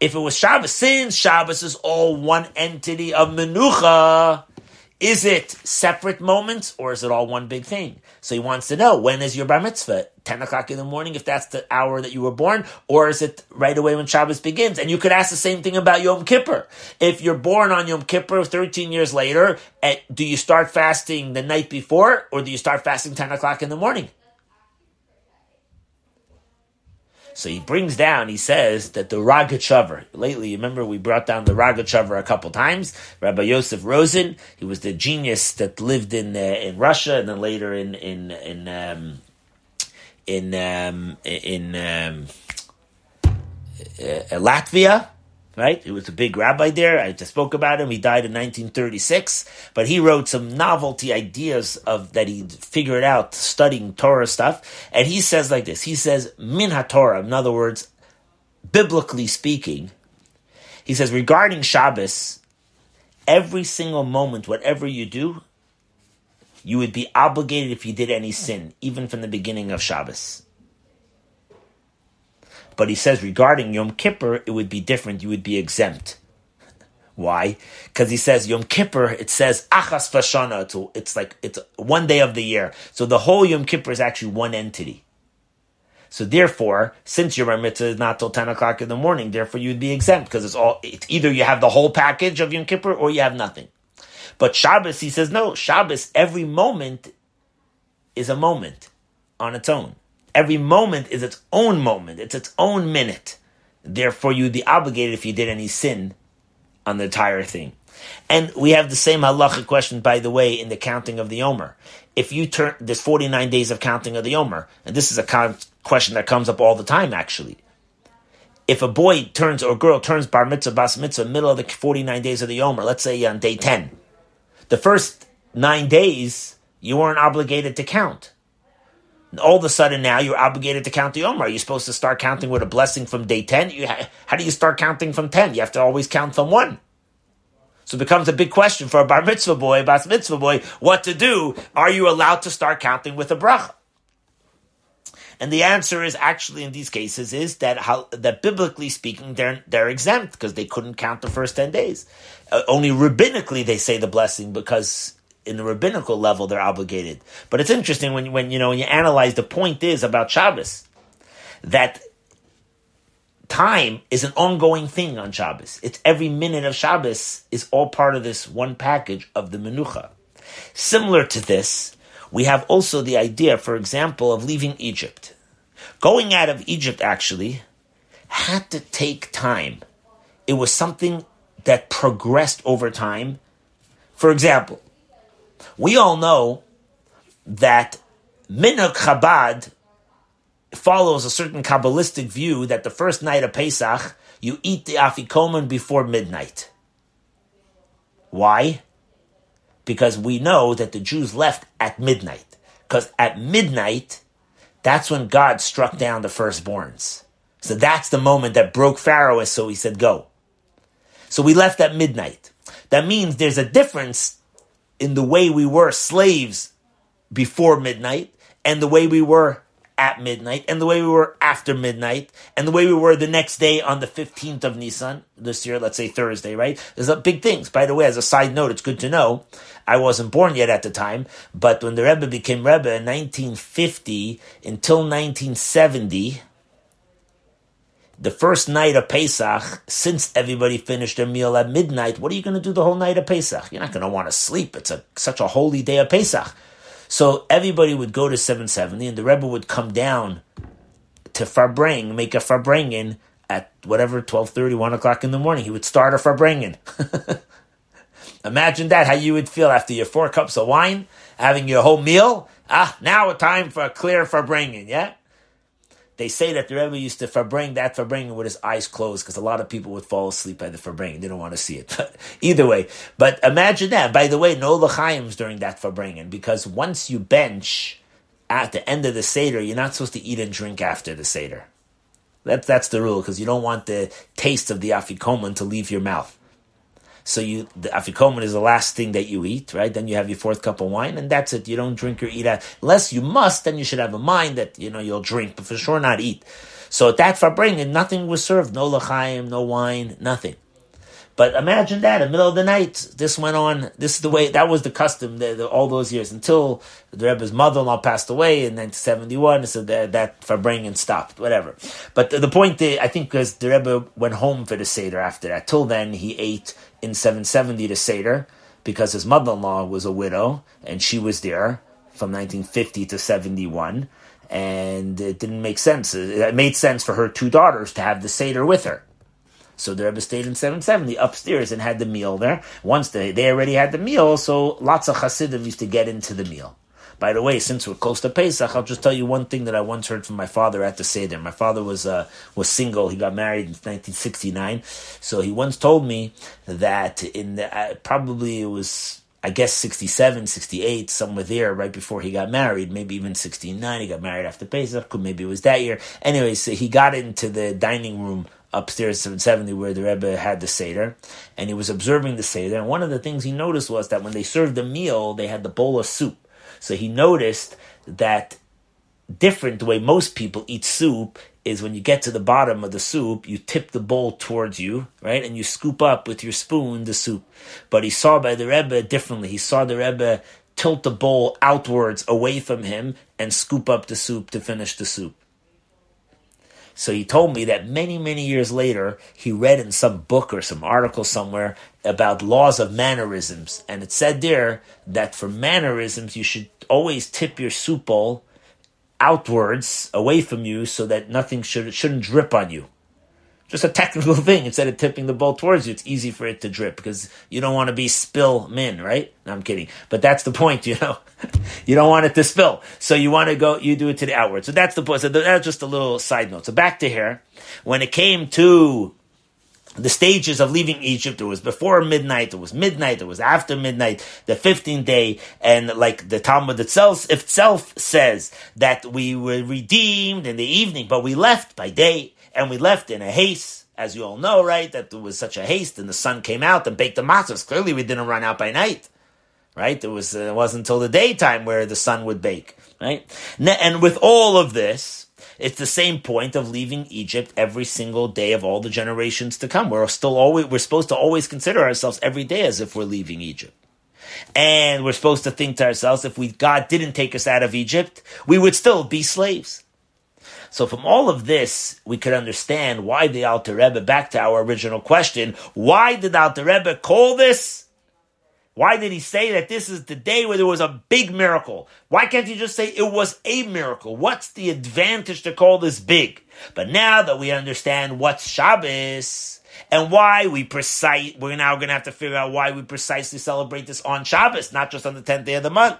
[SPEAKER 1] If it was Shabbos, since Shabbos is all one entity of menucha, is it separate moments or is it all one big thing? So he wants to know when is your bar mitzvah? 10 o'clock in the morning, if that's the hour that you were born, or is it right away when Shabbos begins? And you could ask the same thing about Yom Kippur. If you're born on Yom Kippur 13 years later, eh, do you start fasting the night before or do you start fasting 10 o'clock in the morning? So he brings down, he says that the Rogatchover, lately, remember we brought down the Rogatchover a couple times, Rabbi Yosef Rosen, he was the genius that lived in uh, in Russia and then later in, in, in, um, in, um, in, um, uh, Latvia, right? He was a big rabbi there. I just spoke about him. He died in 1936, but he wrote some novelty ideas of that he figured out studying Torah stuff. And he says like this. He says min Torah. In other words, biblically speaking, he says regarding Shabbos, every single moment, whatever you do, you would be obligated if you did any sin, even from the beginning of Shabbos. But he says regarding Yom Kippur, it would be different. You would be exempt. Why? Because he says Yom Kippur, it says Achas Vashana. It's like, it's one day of the year. So the whole Yom Kippur is actually one entity. So therefore, since your mitzvah is not till 10 o'clock in the morning, therefore you'd be exempt because it's all, it's either you have the whole package of Yom Kippur or you have nothing. But Shabbos, he says, no, Shabbos, every moment is a moment on its own. Every moment is its own moment. It's its own minute. Therefore, you'd be obligated if you did any sin on the entire thing. And we have the same halacha question, by the way, in the counting of the Omer. If you turn, there's 49 days of counting of the Omer, and this is a question that comes up all the time, actually. If a boy turns, or a girl turns bar mitzvah, bas mitzvah, middle of the 49 days of the Omer, let's say on day 10, the first nine days, you weren't obligated to count. All of a sudden now you're obligated to count the Omer. You're supposed to start counting with a blessing from day 10. You, how do you start counting from 10? You have to always count from 1. So it becomes a big question for a bar mitzvah boy, a bas mitzvah boy, what to do. Are you allowed to start counting with a bracha? And the answer is actually in these cases is that how, that biblically speaking they're they're exempt because they couldn't count the first ten days. Uh, only rabbinically they say the blessing because in the rabbinical level they're obligated. But it's interesting when when you know when you analyze the point is about Shabbos that time is an ongoing thing on Shabbos. It's every minute of Shabbos is all part of this one package of the menucha. Similar to this, we have also the idea, for example, of leaving Egypt. Going out of Egypt actually had to take time. It was something that progressed over time. For example, we all know that Minhag Chabad follows a certain Kabbalistic view that the first night of Pesach, you eat the afikoman before midnight. Why? Because we know that the Jews left at midnight. Because at midnight, that's when God struck down the firstborns. So that's the moment that broke Pharaoh, so he said, go. So we left at midnight. That means there's a difference in the way we were slaves before midnight and the way we were at midnight and the way we were after midnight and the way we were the next day on the 15th of Nisan this year, let's say Thursday, right? There's a big things. By the way, as a side note, it's good to know. I wasn't born yet at the time, but when the Rebbe became Rebbe in 1950 until 1970, the first night of Pesach, since everybody finished their meal at midnight, what are you going to do the whole night of Pesach? You're not going to want to sleep. It's a, such a holy day of Pesach. So everybody would go to 770 and the Rebbe would come down to Farbring, make a Farbrengen at whatever, 12.30, 1 o'clock in the morning. He would start a Farbrengen. *laughs* Imagine that, how you would feel after your four cups of wine, having your whole meal. Ah, now a time for a clear Farbrengen, yeah? They say that the Rebbe used to farbring that farbring with his eyes closed because a lot of people would fall asleep by the farbring. They don't want to see it. But *laughs* either way, but imagine that. By the way, no lachaims during that farbringing because once you bench at the end of the seder, you're not supposed to eat and drink after the seder. That, that's the rule because you don't want the taste of the afikoman to leave your mouth. So you, the afikoman is the last thing that you eat, right? Then you have your fourth cup of wine, and that's it. You don't drink or eat unless you must. Then you should have a mind that you know you'll drink, but for sure not eat. So at that farbrengen, nothing was served. No lachaim, no wine, nothing. But imagine that in the middle of the night, this went on. This is the way that was the custom the, the, all those years until the Rebbe's mother-in-law passed away in 1971. So that farbrengen stopped, whatever. But the, the point, I think, because the Rebbe went home for the seder after that. Till then, he ate in 770 to Seder because his mother in law was a widow and she was there from 1950 to 71. And it didn't make sense. It made sense for her two daughters to have the Seder with her. So the Rebbe stayed in 770 upstairs and had the meal there. Once they, they already had the meal, so lots of Hasidim used to get into the meal. By the way, since we're close to Pesach, I'll just tell you one thing that I once heard from my father at the Seder. My father was uh, was single. He got married in 1969. So he once told me that in the, uh, probably it was I guess 67, 68, somewhere there, right before he got married, maybe even 69. He got married after Pesach, maybe it was that year. Anyway, so he got into the dining room upstairs 770 where the Rebbe had the Seder, and he was observing the Seder. And one of the things he noticed was that when they served the meal, they had the bowl of soup. So he noticed that different the way most people eat soup is when you get to the bottom of the soup, you tip the bowl towards you, right? And you scoop up with your spoon the soup. But he saw by the Rebbe differently. He saw the Rebbe tilt the bowl outwards away from him and scoop up the soup to finish the soup. So he told me that many, many years later, he read in some book or some article somewhere about laws of mannerisms. And it said there that for mannerisms, you should always tip your soup bowl outwards away from you so that nothing should, shouldn't drip on you just a technical *laughs* thing. Instead of tipping the bowl towards you, it's easy for it to drip because you don't want to be spill min, right? No, I'm kidding. But that's the point, *laughs* you know. you don't want it to spill. So you want to go, you do it to the outward. So that's the point. So that's just a little side note. So back to here. When it came to the stages of leaving Egypt, it was before midnight, it was midnight, it was after midnight, the 15th day, and like the Talmud itself, itself says that we were redeemed in the evening, but we left by day and we left in a haste, as you all know, right? That there was such a haste, and the sun came out and baked the matzahs. Clearly, we didn't run out by night, right? It was it wasn't until the daytime where the sun would bake, right? And with all of this, it's the same point of leaving Egypt every single day of all the generations to come. We're still always we're supposed to always consider ourselves every day as if we're leaving Egypt. And we're supposed to think to ourselves, if we God didn't take us out of Egypt, we would still be slaves. So from all of this, we could understand why the Alter Rebbe, back to our original question, why did Alter Rebbe call this? Why did he say that this is the day where there was a big miracle? Why can't he just say it was a miracle? What's the advantage to call this big? But now that we understand what's Shabbos, and why we precise, we're now going to have to figure out why we precisely celebrate this on Shabbos, not just on the 10th day of the month.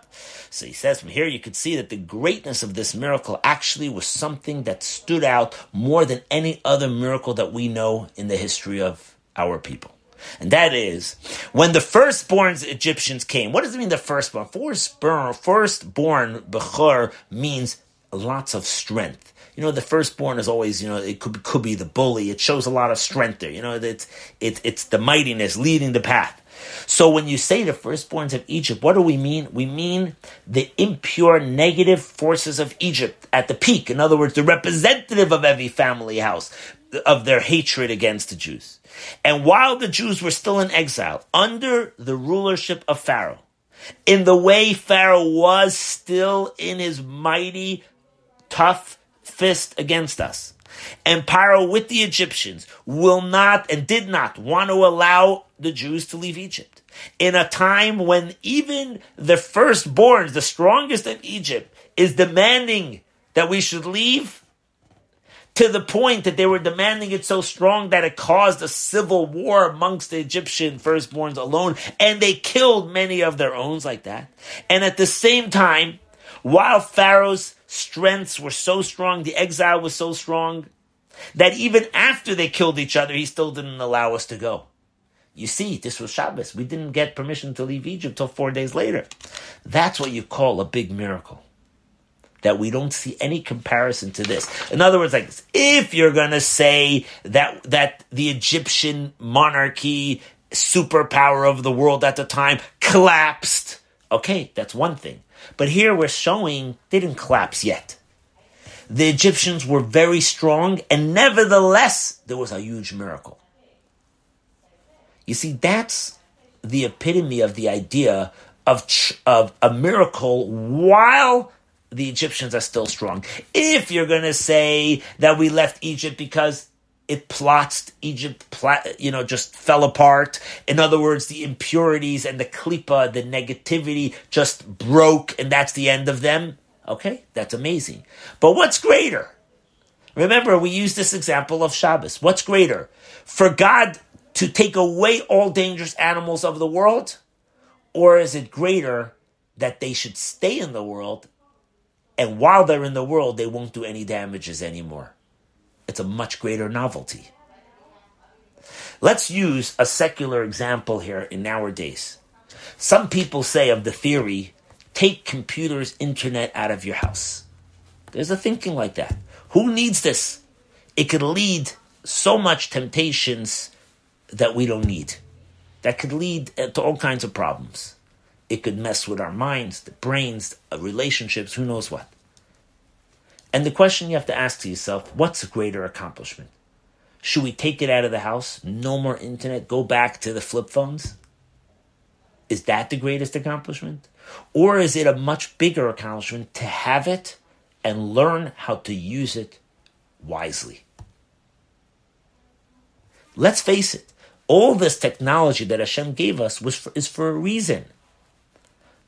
[SPEAKER 1] So he says from here you could see that the greatness of this miracle actually was something that stood out more than any other miracle that we know in the history of our people. And that is when the firstborn Egyptians came. What does it mean the firstborn? Firstborn, firstborn Bechor means lots of strength you know, the firstborn is always, you know, it could, could be the bully. It shows a lot of strength there. You know, it's, it, it's the mightiness leading the path. So when you say the firstborns of Egypt, what do we mean? We mean the impure negative forces of Egypt at the peak. In other words, the representative of every family house of their hatred against the Jews. And while the Jews were still in exile, under the rulership of Pharaoh, in the way Pharaoh was still in his mighty, tough, fist against us. And Paro with the Egyptians will not and did not want to allow the Jews to leave Egypt. In a time when even the firstborns, the strongest of Egypt, is demanding that we should leave, to the point that they were demanding it so strong that it caused a civil war amongst the Egyptian firstborns alone, and they killed many of their own like that. And at the same time, while Pharaoh's strengths were so strong, the exile was so strong, that even after they killed each other, he still didn't allow us to go. You see, this was Shabbos. We didn't get permission to leave Egypt till four days later. That's what you call a big miracle. That we don't see any comparison to this. In other words, like this, if you're gonna say that that the Egyptian monarchy, superpower of the world at the time, collapsed, okay, that's one thing. But here we're showing they didn't collapse yet. The Egyptians were very strong, and nevertheless, there was a huge miracle. You see, that's the epitome of the idea of, of a miracle while the Egyptians are still strong. If you're going to say that we left Egypt because it plots Egypt, you know, just fell apart. In other words, the impurities and the klipa, the negativity just broke, and that's the end of them. Okay, that's amazing. But what's greater? Remember, we use this example of Shabbos. What's greater? For God to take away all dangerous animals of the world? Or is it greater that they should stay in the world and while they're in the world, they won't do any damages anymore? it's a much greater novelty. Let's use a secular example here in nowadays. Some people say of the theory, take computers, internet out of your house. There's a thinking like that. Who needs this? It could lead so much temptations that we don't need. That could lead to all kinds of problems. It could mess with our minds, the brains, relationships, who knows what. And the question you have to ask to yourself, what's a greater accomplishment? Should we take it out of the house? No more internet? Go back to the flip phones? Is that the greatest accomplishment? Or is it a much bigger accomplishment to have it and learn how to use it wisely? Let's face it, all this technology that Hashem gave us was for, is for a reason.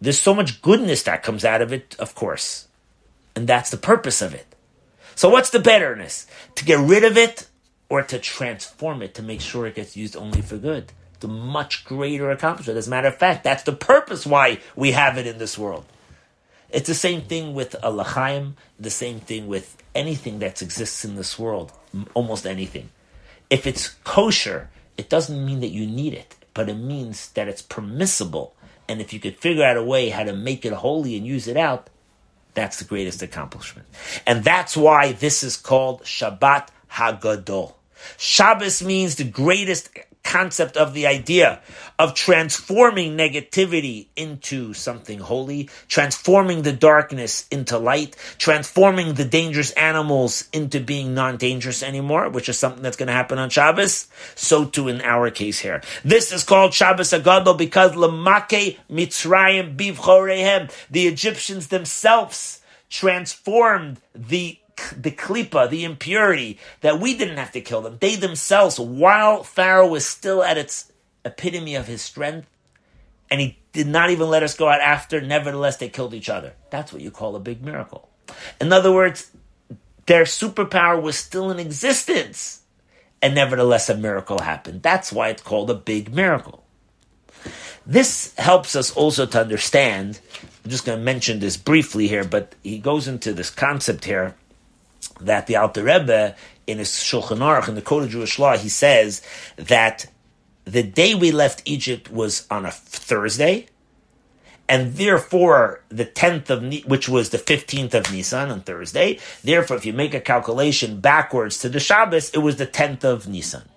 [SPEAKER 1] There's so much goodness that comes out of it, of course. And that's the purpose of it. So what's the betterness? To get rid of it or to transform it to make sure it gets used only for good? The much greater accomplishment. As a matter of fact, that's the purpose why we have it in this world. It's the same thing with a lachaim, the same thing with anything that exists in this world, almost anything. If it's kosher, it doesn't mean that you need it, but it means that it's permissible. And if you could figure out a way how to make it holy and use it out, that's the greatest accomplishment. And that's why this is called Shabbat Hagadol. Shabbos means the greatest concept of the idea of transforming negativity into something holy, transforming the darkness into light, transforming the dangerous animals into being non-dangerous anymore, which is something that's going to happen on Shabbos. So too in our case here. This is called Shabbos Hagadol because Lamake Mitzrayim Bivchorehem, the Egyptians themselves transformed the the klipa, the impurity, that we didn't have to kill them. They themselves, while Pharaoh was still at its epitome of his strength, and he did not even let us go out after, nevertheless, they killed each other. That's what you call a big miracle. In other words, their superpower was still in existence, and nevertheless, a miracle happened. That's why it's called a big miracle. This helps us also to understand. I'm just going to mention this briefly here, but he goes into this concept here that the Alter Rebbe in his Shulchan Aruch in the Code of Jewish Law he says that the day we left Egypt was on a Thursday, and therefore the tenth of which was the fifteenth of Nisan on Thursday. Therefore, if you make a calculation backwards to the Shabbos, it was the tenth of Nisan.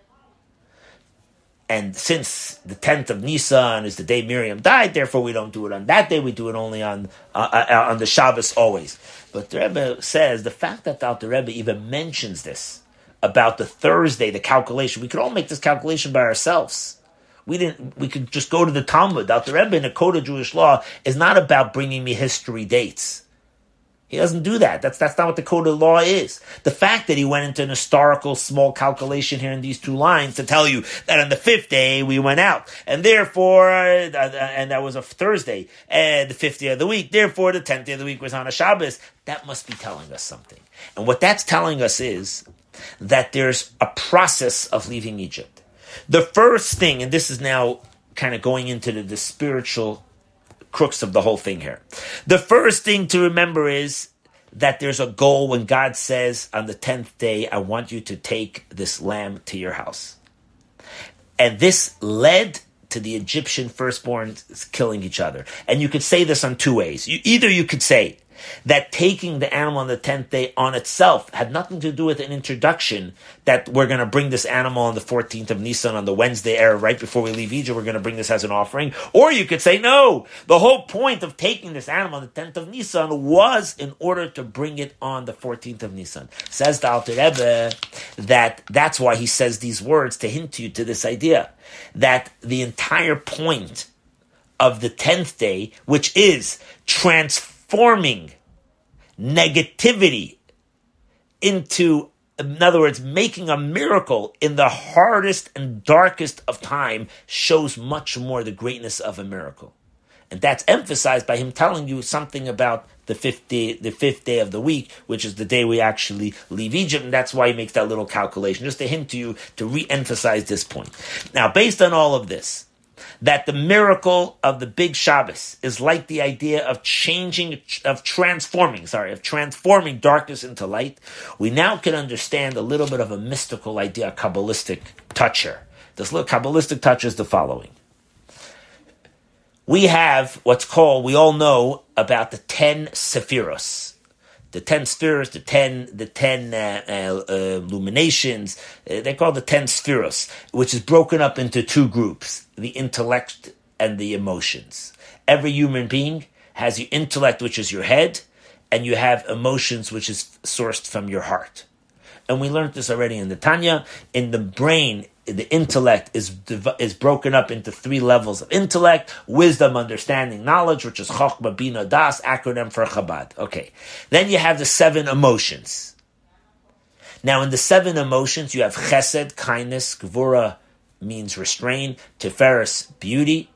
[SPEAKER 1] And since the tenth of Nisan is the day Miriam died, therefore we don't do it on that day. We do it only on uh, uh, on the Shabbos always. But the Rebbe says the fact that the Rebbe even mentions this about the Thursday, the calculation, we could all make this calculation by ourselves. We didn't. We could just go to the Talmud. The Rebbe in the Code of Jewish Law is not about bringing me history dates. He doesn't do that. That's that's not what the code of law is. The fact that he went into an historical small calculation here in these two lines to tell you that on the fifth day we went out, and therefore, uh, uh and that was a Thursday, and the fifth day of the week. Therefore, the tenth day of the week was on a Shabbos. That must be telling us something. And what that's telling us is that there's a process of leaving Egypt. The first thing, and this is now kind of going into the, the spiritual crux of the whole thing here. The first thing to remember is that there's a goal when God says on the 10th day, I want you to take this lamb to your house. And this led to the Egyptian firstborns killing each other. And you could say this on two ways. You, either you could say that taking the animal on the 10th day on itself had nothing to do with an introduction that we're going to bring this animal on the 14th of Nisan on the Wednesday era right before we leave Egypt. We're going to bring this as an offering. Or you could say, no, the whole point of taking this animal on the 10th of Nisan was in order to bring it on the 14th of Nisan. Says the Alter Rebbe that that's why he says these words to hint you to this idea that the entire point of the 10th day, which is transforming transforming negativity into, in other words, making a miracle in the hardest and darkest of time shows much more the greatness of a miracle. And that's emphasized by him telling you something about the fifth day, the fifth day of the week, which is the day we actually leave Egypt, and that's why he makes that little calculation, just to hint to you to re-emphasize this point. Now, based on all of this, that the miracle of the big Shabbos is like the idea of changing, of transforming, sorry, of transforming darkness into light, we now can understand a little bit of a mystical idea, a Kabbalistic touch here. This little Kabbalistic touch is the following. We have what's called, we all know about the ten Sephiros the ten spheres, the ten, the ten uh, uh, illuminations. Uh, they call the ten spheres, which is broken up into two groups: the intellect and the emotions. Every human being has your intellect, which is your head, and you have emotions which is sourced from your heart. And we learned this already in the Tanya. In the brain, the intellect is is broken up into three levels of intellect: wisdom, understanding, knowledge, which is Chokhmah, Bina, Das, acronym for Chabad. Okay. Then you have the seven emotions. Now, in the seven emotions, you have Chesed, kindness, Gvura means restrain, Tiferes, beauty,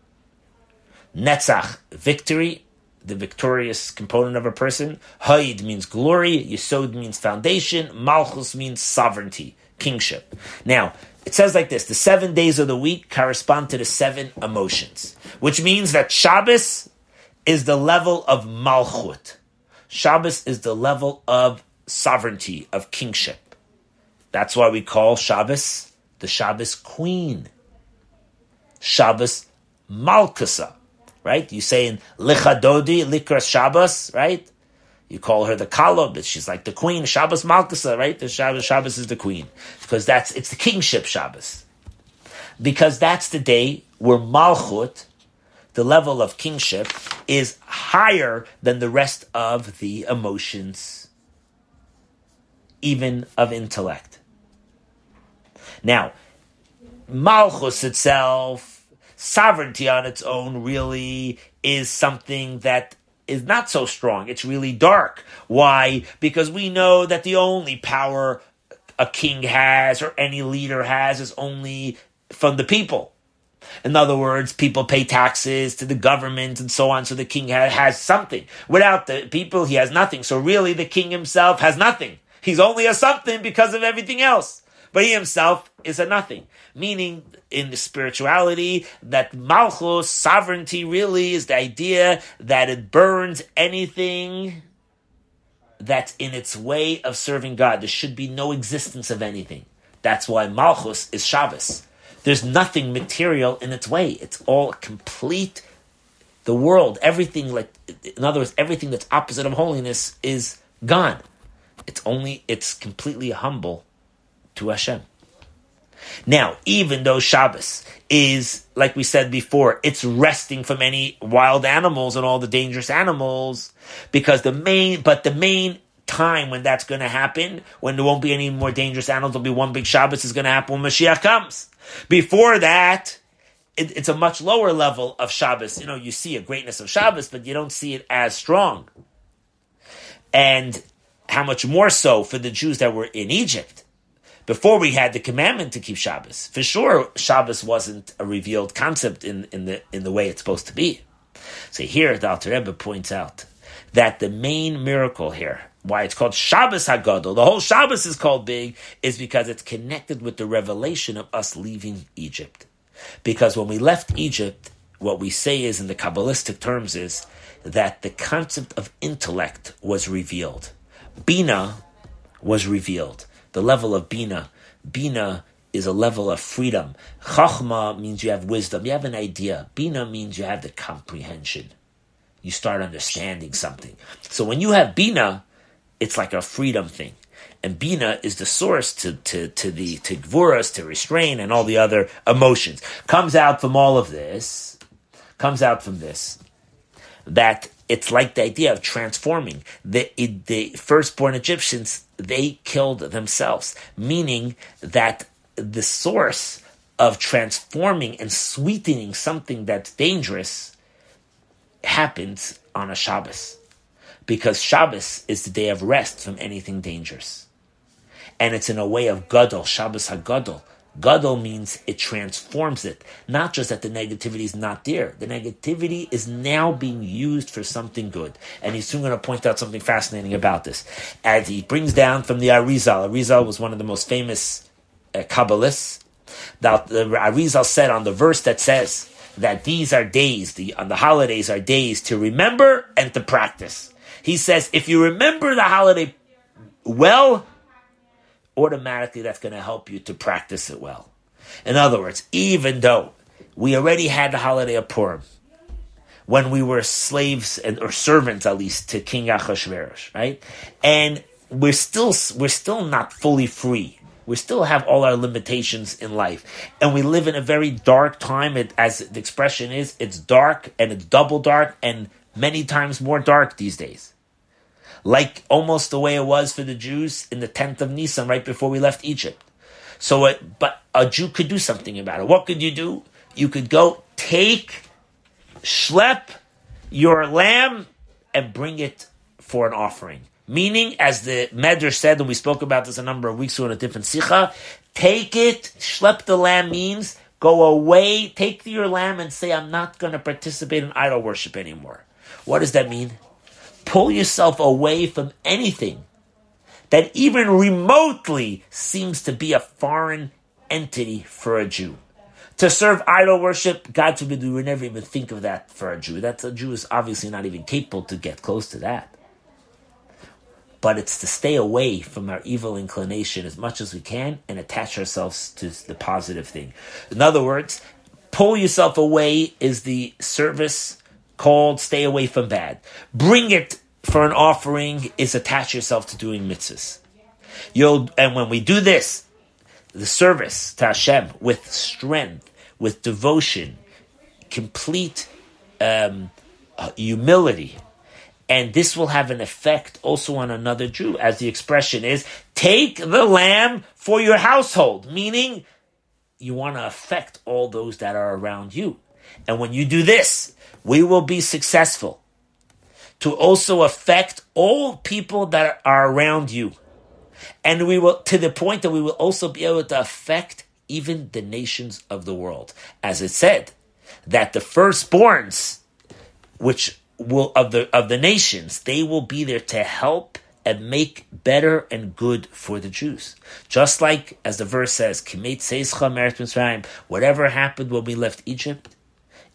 [SPEAKER 1] Netzach, victory, the victorious component of a person. Hod means glory. Yesod means foundation. Malchus means sovereignty, kingship. Now, it says like this: the seven days of the week correspond to the seven emotions, which means that Shabbos is the level of malchut. Shabbos is the level of sovereignty, of kingship. That's why we call Shabbos the Shabbos queen. Shabbos Malkusa right? You say in Lecha Dodi, Likras Shabbos, right? You call her the Kala, but she's like the queen, Shabbos Malkusa, right? The Shabbos, Shabbos is the queen. Because that's, it's the kingship Shabbos. Because that's the day where Malchut, the level of kingship, is higher than the rest of the emotions, even of intellect. Now, Malchus itself sovereignty on its own really is something that is not so strong. It's really dark. Why? Because we know that the only power a king has or any leader has is only from the people. In other words, people pay taxes to the government and so on, so the king ha- has something. Without the people, he has nothing. So really, the king himself has nothing. He's only a something because of everything else but he himself is a nothing. Meaning, in the spirituality, that Malchus, sovereignty, really is the idea that it burns anything that's in its way of serving God. There should be no existence of anything. That's why Malchus is Shabbos. There's nothing material in its way. It's all complete. The world, everything like, in other words, everything that's opposite of holiness is gone. It's only, it's completely humble to Hashem. Now, even though Shabbos is, like we said before, it's resting from any wild animals and all the dangerous animals, because the main, but the main time when that's going to happen, when there won't be any more dangerous animals, there'll be one big Shabbos is going to happen when Mashiach comes. Before that, it, it's a much lower level of Shabbos. You know, you see a greatness of Shabbos, but you don't see it as strong. And how much more so for the Jews that were in Egypt before we had the commandment to keep Shabbos. For sure, Shabbos wasn't a revealed concept in, in the in the way it's supposed to be. So here, the Alter Rebbe points out that the main miracle here, why it's called Shabbos Hagadol, the whole Shabbos is called big, is because it's connected with the revelation of us leaving Egypt. Because when we left Egypt, what we say is, in the Kabbalistic terms, is that the concept of intellect was revealed. Bina was revealed the level of Bina. Bina is a level of freedom. Chachma means you have wisdom, you have an idea. Bina means you have the comprehension. You start understanding something. So when you have Bina, it's like a freedom thing. And Bina is the source to, to, to the to Gvuras, to restrain, and all the other emotions. Comes out from all of this, comes out from this, that it's like the idea of transforming. The, the firstborn Egyptians, they killed themselves, meaning that the source of transforming and sweetening something that's dangerous happens on a Shabbos. Because Shabbos is the day of rest from anything dangerous. And it's in a way of Gadol, Shabbos HaGadol, Gadol means it transforms it. Not just that the negativity is not there. The negativity is now being used for something good. And he's soon going to point out something fascinating about this. As he brings down from the Arizal, Arizal was one of the most famous uh, Kabbalists. That the Arizal said on the verse that says that these are days, the, on the holidays are days to remember and to practice. He says, if you remember the holiday well, automatically that's going to help you to practice it well. In other words, even though we already had the holiday of Purim, when we were slaves and, or servants at least to King Achashverosh, right? And we're still we're still not fully free. We still have all our limitations in life, and we live in a very dark time. It, as the expression is, it's dark and it's double dark and many times more dark these days. Like almost the way it was for the Jews in the 10th of Nisan, right before we left Egypt. So, it, but a Jew could do something about it. What could you do? You could go take, schlep your lamb and bring it for an offering. Meaning, as the Medrash said, and we spoke about this a number of weeks ago in a different sicha, take it, schlep the lamb means go away, take your lamb and say, I'm not going to participate in idol worship anymore. What does that mean? Pull yourself away from anything that even remotely seems to be a foreign entity for a Jew. To serve idol worship, God forbid, we would never even think of that for a Jew. That's a Jew is obviously not even capable to get close to that. But it's to stay away from our evil inclination as much as we can and attach ourselves to the positive thing. In other words, pull yourself away is the service called stay away from bad. Bring it for an offering is attach yourself to doing mitzvahs. You'll, and when we do this, the service to Hashem with strength, with devotion, complete um, humility, and this will have an effect also on another Jew, as the expression is, take the lamb for your household, meaning you want to affect all those that are around you. And when you do this, we will be successful to also affect all people that are around you. And we will, to the point that we will also be able to affect even the nations of the world. As it said, that the firstborns, which will, of the, of the nations, they will be there to help and make better and good for the Jews. Just like, as the verse says, whatever happened when we left Egypt,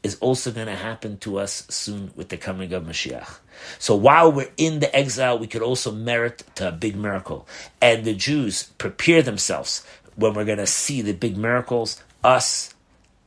[SPEAKER 1] is also going to happen to us soon with the coming of Mashiach. So while we're in the exile, we could also merit to a big miracle. And the Jews prepare themselves when we're going to see the big miracles, us,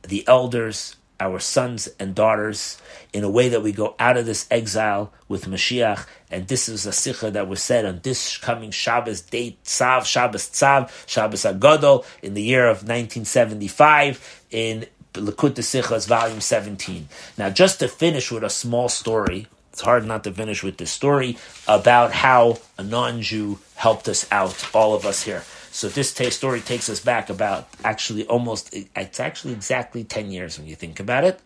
[SPEAKER 1] the elders, our sons and daughters, in a way that we go out of this exile with Mashiach. And this is a sikha that was said on this coming Shabbos date, Tzav, Shabbos Tzav, Shabbos Hagadol, in the year of 1975 in Likkutei Sichos, volume 17. Now, just to finish with a small story, it's hard not to finish with this story about how a non-Jew helped us out, all of us here. So this t- story takes us back about actually almost, it's actually exactly 10 years when you think about it.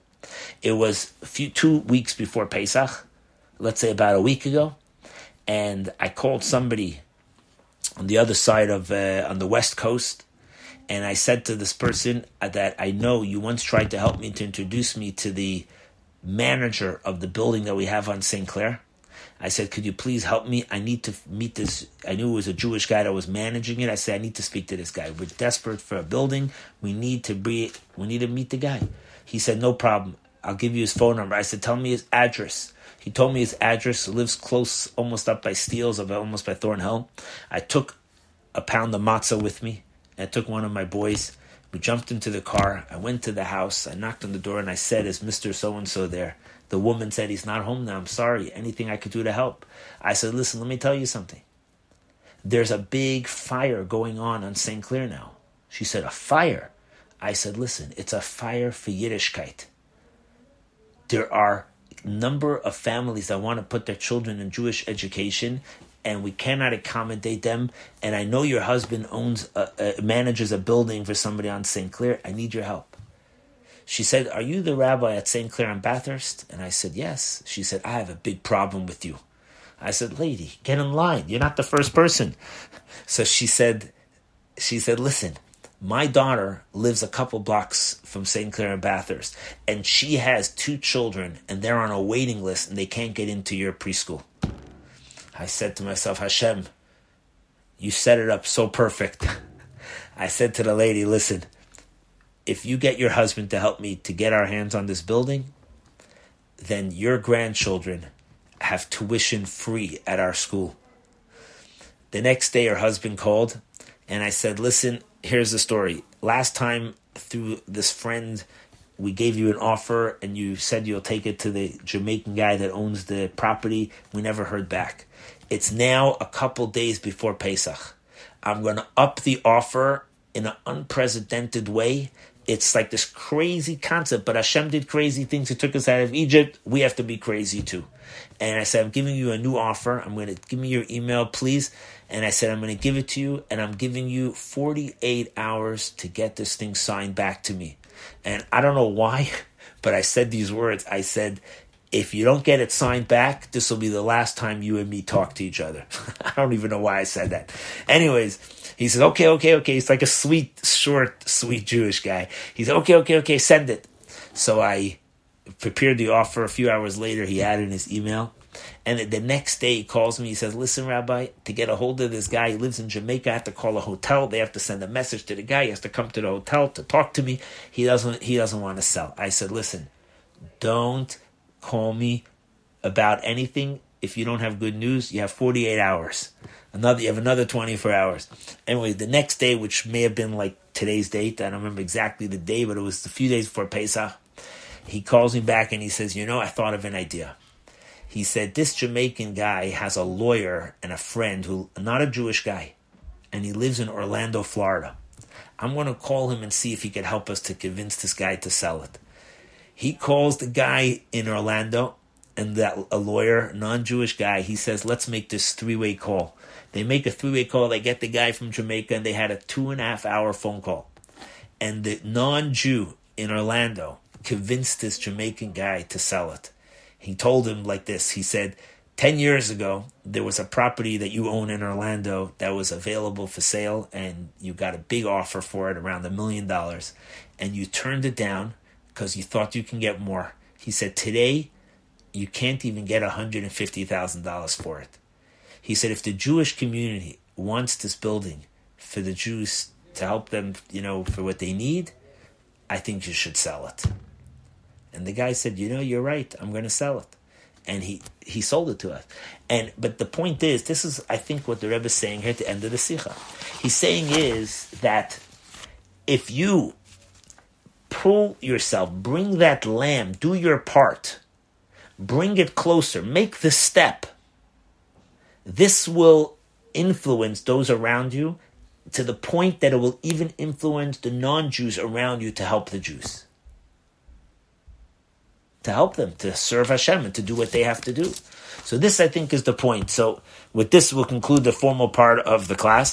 [SPEAKER 1] It was a few, two weeks before Pesach, let's say about a week ago, and I called somebody on the other side of, uh, on the west coast, and I said to this person that I know you once tried to help me to introduce me to the manager of the building that we have on St. Clair. I said, could you please help me? I need to meet this. I knew it was a Jewish guy that was managing it. I said, I need to speak to this guy. We're desperate for a building. We need to be, we need to meet the guy. He said, no problem. I'll give you his phone number. I said, tell me his address. He told me his address. Lives close, almost up by Steeles, almost by Thornhill. I took a pound of matzah with me. I took one of my boys. We jumped into the car. I went to the house. I knocked on the door and I said, Is Mr. So and so there? The woman said, He's not home now. I'm sorry. Anything I could do to help? I said, Listen, let me tell you something. There's a big fire going on on St. Clair now. She said, A fire? I said, Listen, it's a fire for Yiddishkeit. There are number of families that want to put their children in Jewish education and we cannot accommodate them. And I know your husband owns, a, a, manages a building for somebody on St. Clair. I need your help. She said, Are you the rabbi at St. Clair on Bathurst? And I said, Yes. She said, I have a big problem with you. I said, Lady, get in line. You're not the first person. *laughs* So she said, She said, Listen, my daughter lives a couple blocks from St. Clair and Bathurst, and she has two children, and they're on a waiting list, and they can't get into your preschool. I said to myself, Hashem, you set it up so perfect. *laughs* I said to the lady, listen, if you get your husband to help me to get our hands on this building, then your grandchildren have tuition free at our school. The next day, her husband called, and I said, Listen, here's the story. Last time, through this friend, we gave you an offer, and you said you'll take it to the Jamaican guy that owns the property. We never heard back. It's now a couple days before Pesach. I'm going to up the offer in an unprecedented way, it's like this crazy concept, but Hashem did crazy things. He took us out of Egypt. We have to be crazy too. And I said, I'm giving you a new offer. I'm going to give me your email, please. And I said, I'm going to give it to you, and I'm giving you 48 hours to get this thing signed back to me. And I don't know why, *laughs* but I said these words. I said, if you don't get it signed back, this will be the last time you and me talk to each other. *laughs* I don't even know why I said that. Anyways, he says, okay, okay, okay. He's like a sweet, short, sweet Jewish guy. He said, okay, okay, okay, send it. So I prepared the offer. A few hours later, he added his email. And the next day, he calls me. He says, Listen, Rabbi, to get a hold of this guy, he lives in Jamaica. I have to call a hotel. They have to send a message to the guy. He has to come to the hotel to talk to me. He doesn't, he doesn't want to sell. I said, Listen, don't call me about anything. If you don't have good news, you have 48 hours. Another, you have another 24 hours. Anyway, the next day, which may have been like today's date, I don't remember exactly the day, but it was a few days before Pesach. He calls me back and he says, You know, I thought of an idea. He said, This Jamaican guy has a lawyer and a friend who, not a Jewish guy, and he lives in Orlando, Florida. I'm going to call him and see if he could help us to convince this guy to sell it. He calls the guy in Orlando and that a lawyer, non-Jewish guy. He says, "Let's make this three-way call." They make a three-way call. They get the guy from Jamaica, and they had a two and a half hour phone call. And the non-Jew in Orlando convinced this Jamaican guy to sell it. He told him like this. He said, 10 years ago, there was a property that you own in Orlando that was available for sale, and you got a big offer for it, around a million dollars, and you turned it down because you thought you can get more. He said, Today, you can't even get $150,000 for it. He said, If the Jewish community wants this building for the Jews to help them, you know, for what they need, I think you should sell it. And the guy said, You know, you're right. I'm going to sell it. And he, he sold it to us. And but the point is, this is I think what the Rebbe is saying here at the end of the Sikha. He's saying is that if you pull yourself, bring that lamb, do your part, bring it closer, make the step. This will influence those around you to the point that it will even influence the non Jews around you to help the Jews. To help them, to serve Hashem and to do what they have to do. So, this I think is the point. So, with this, we'll conclude the formal part of the class.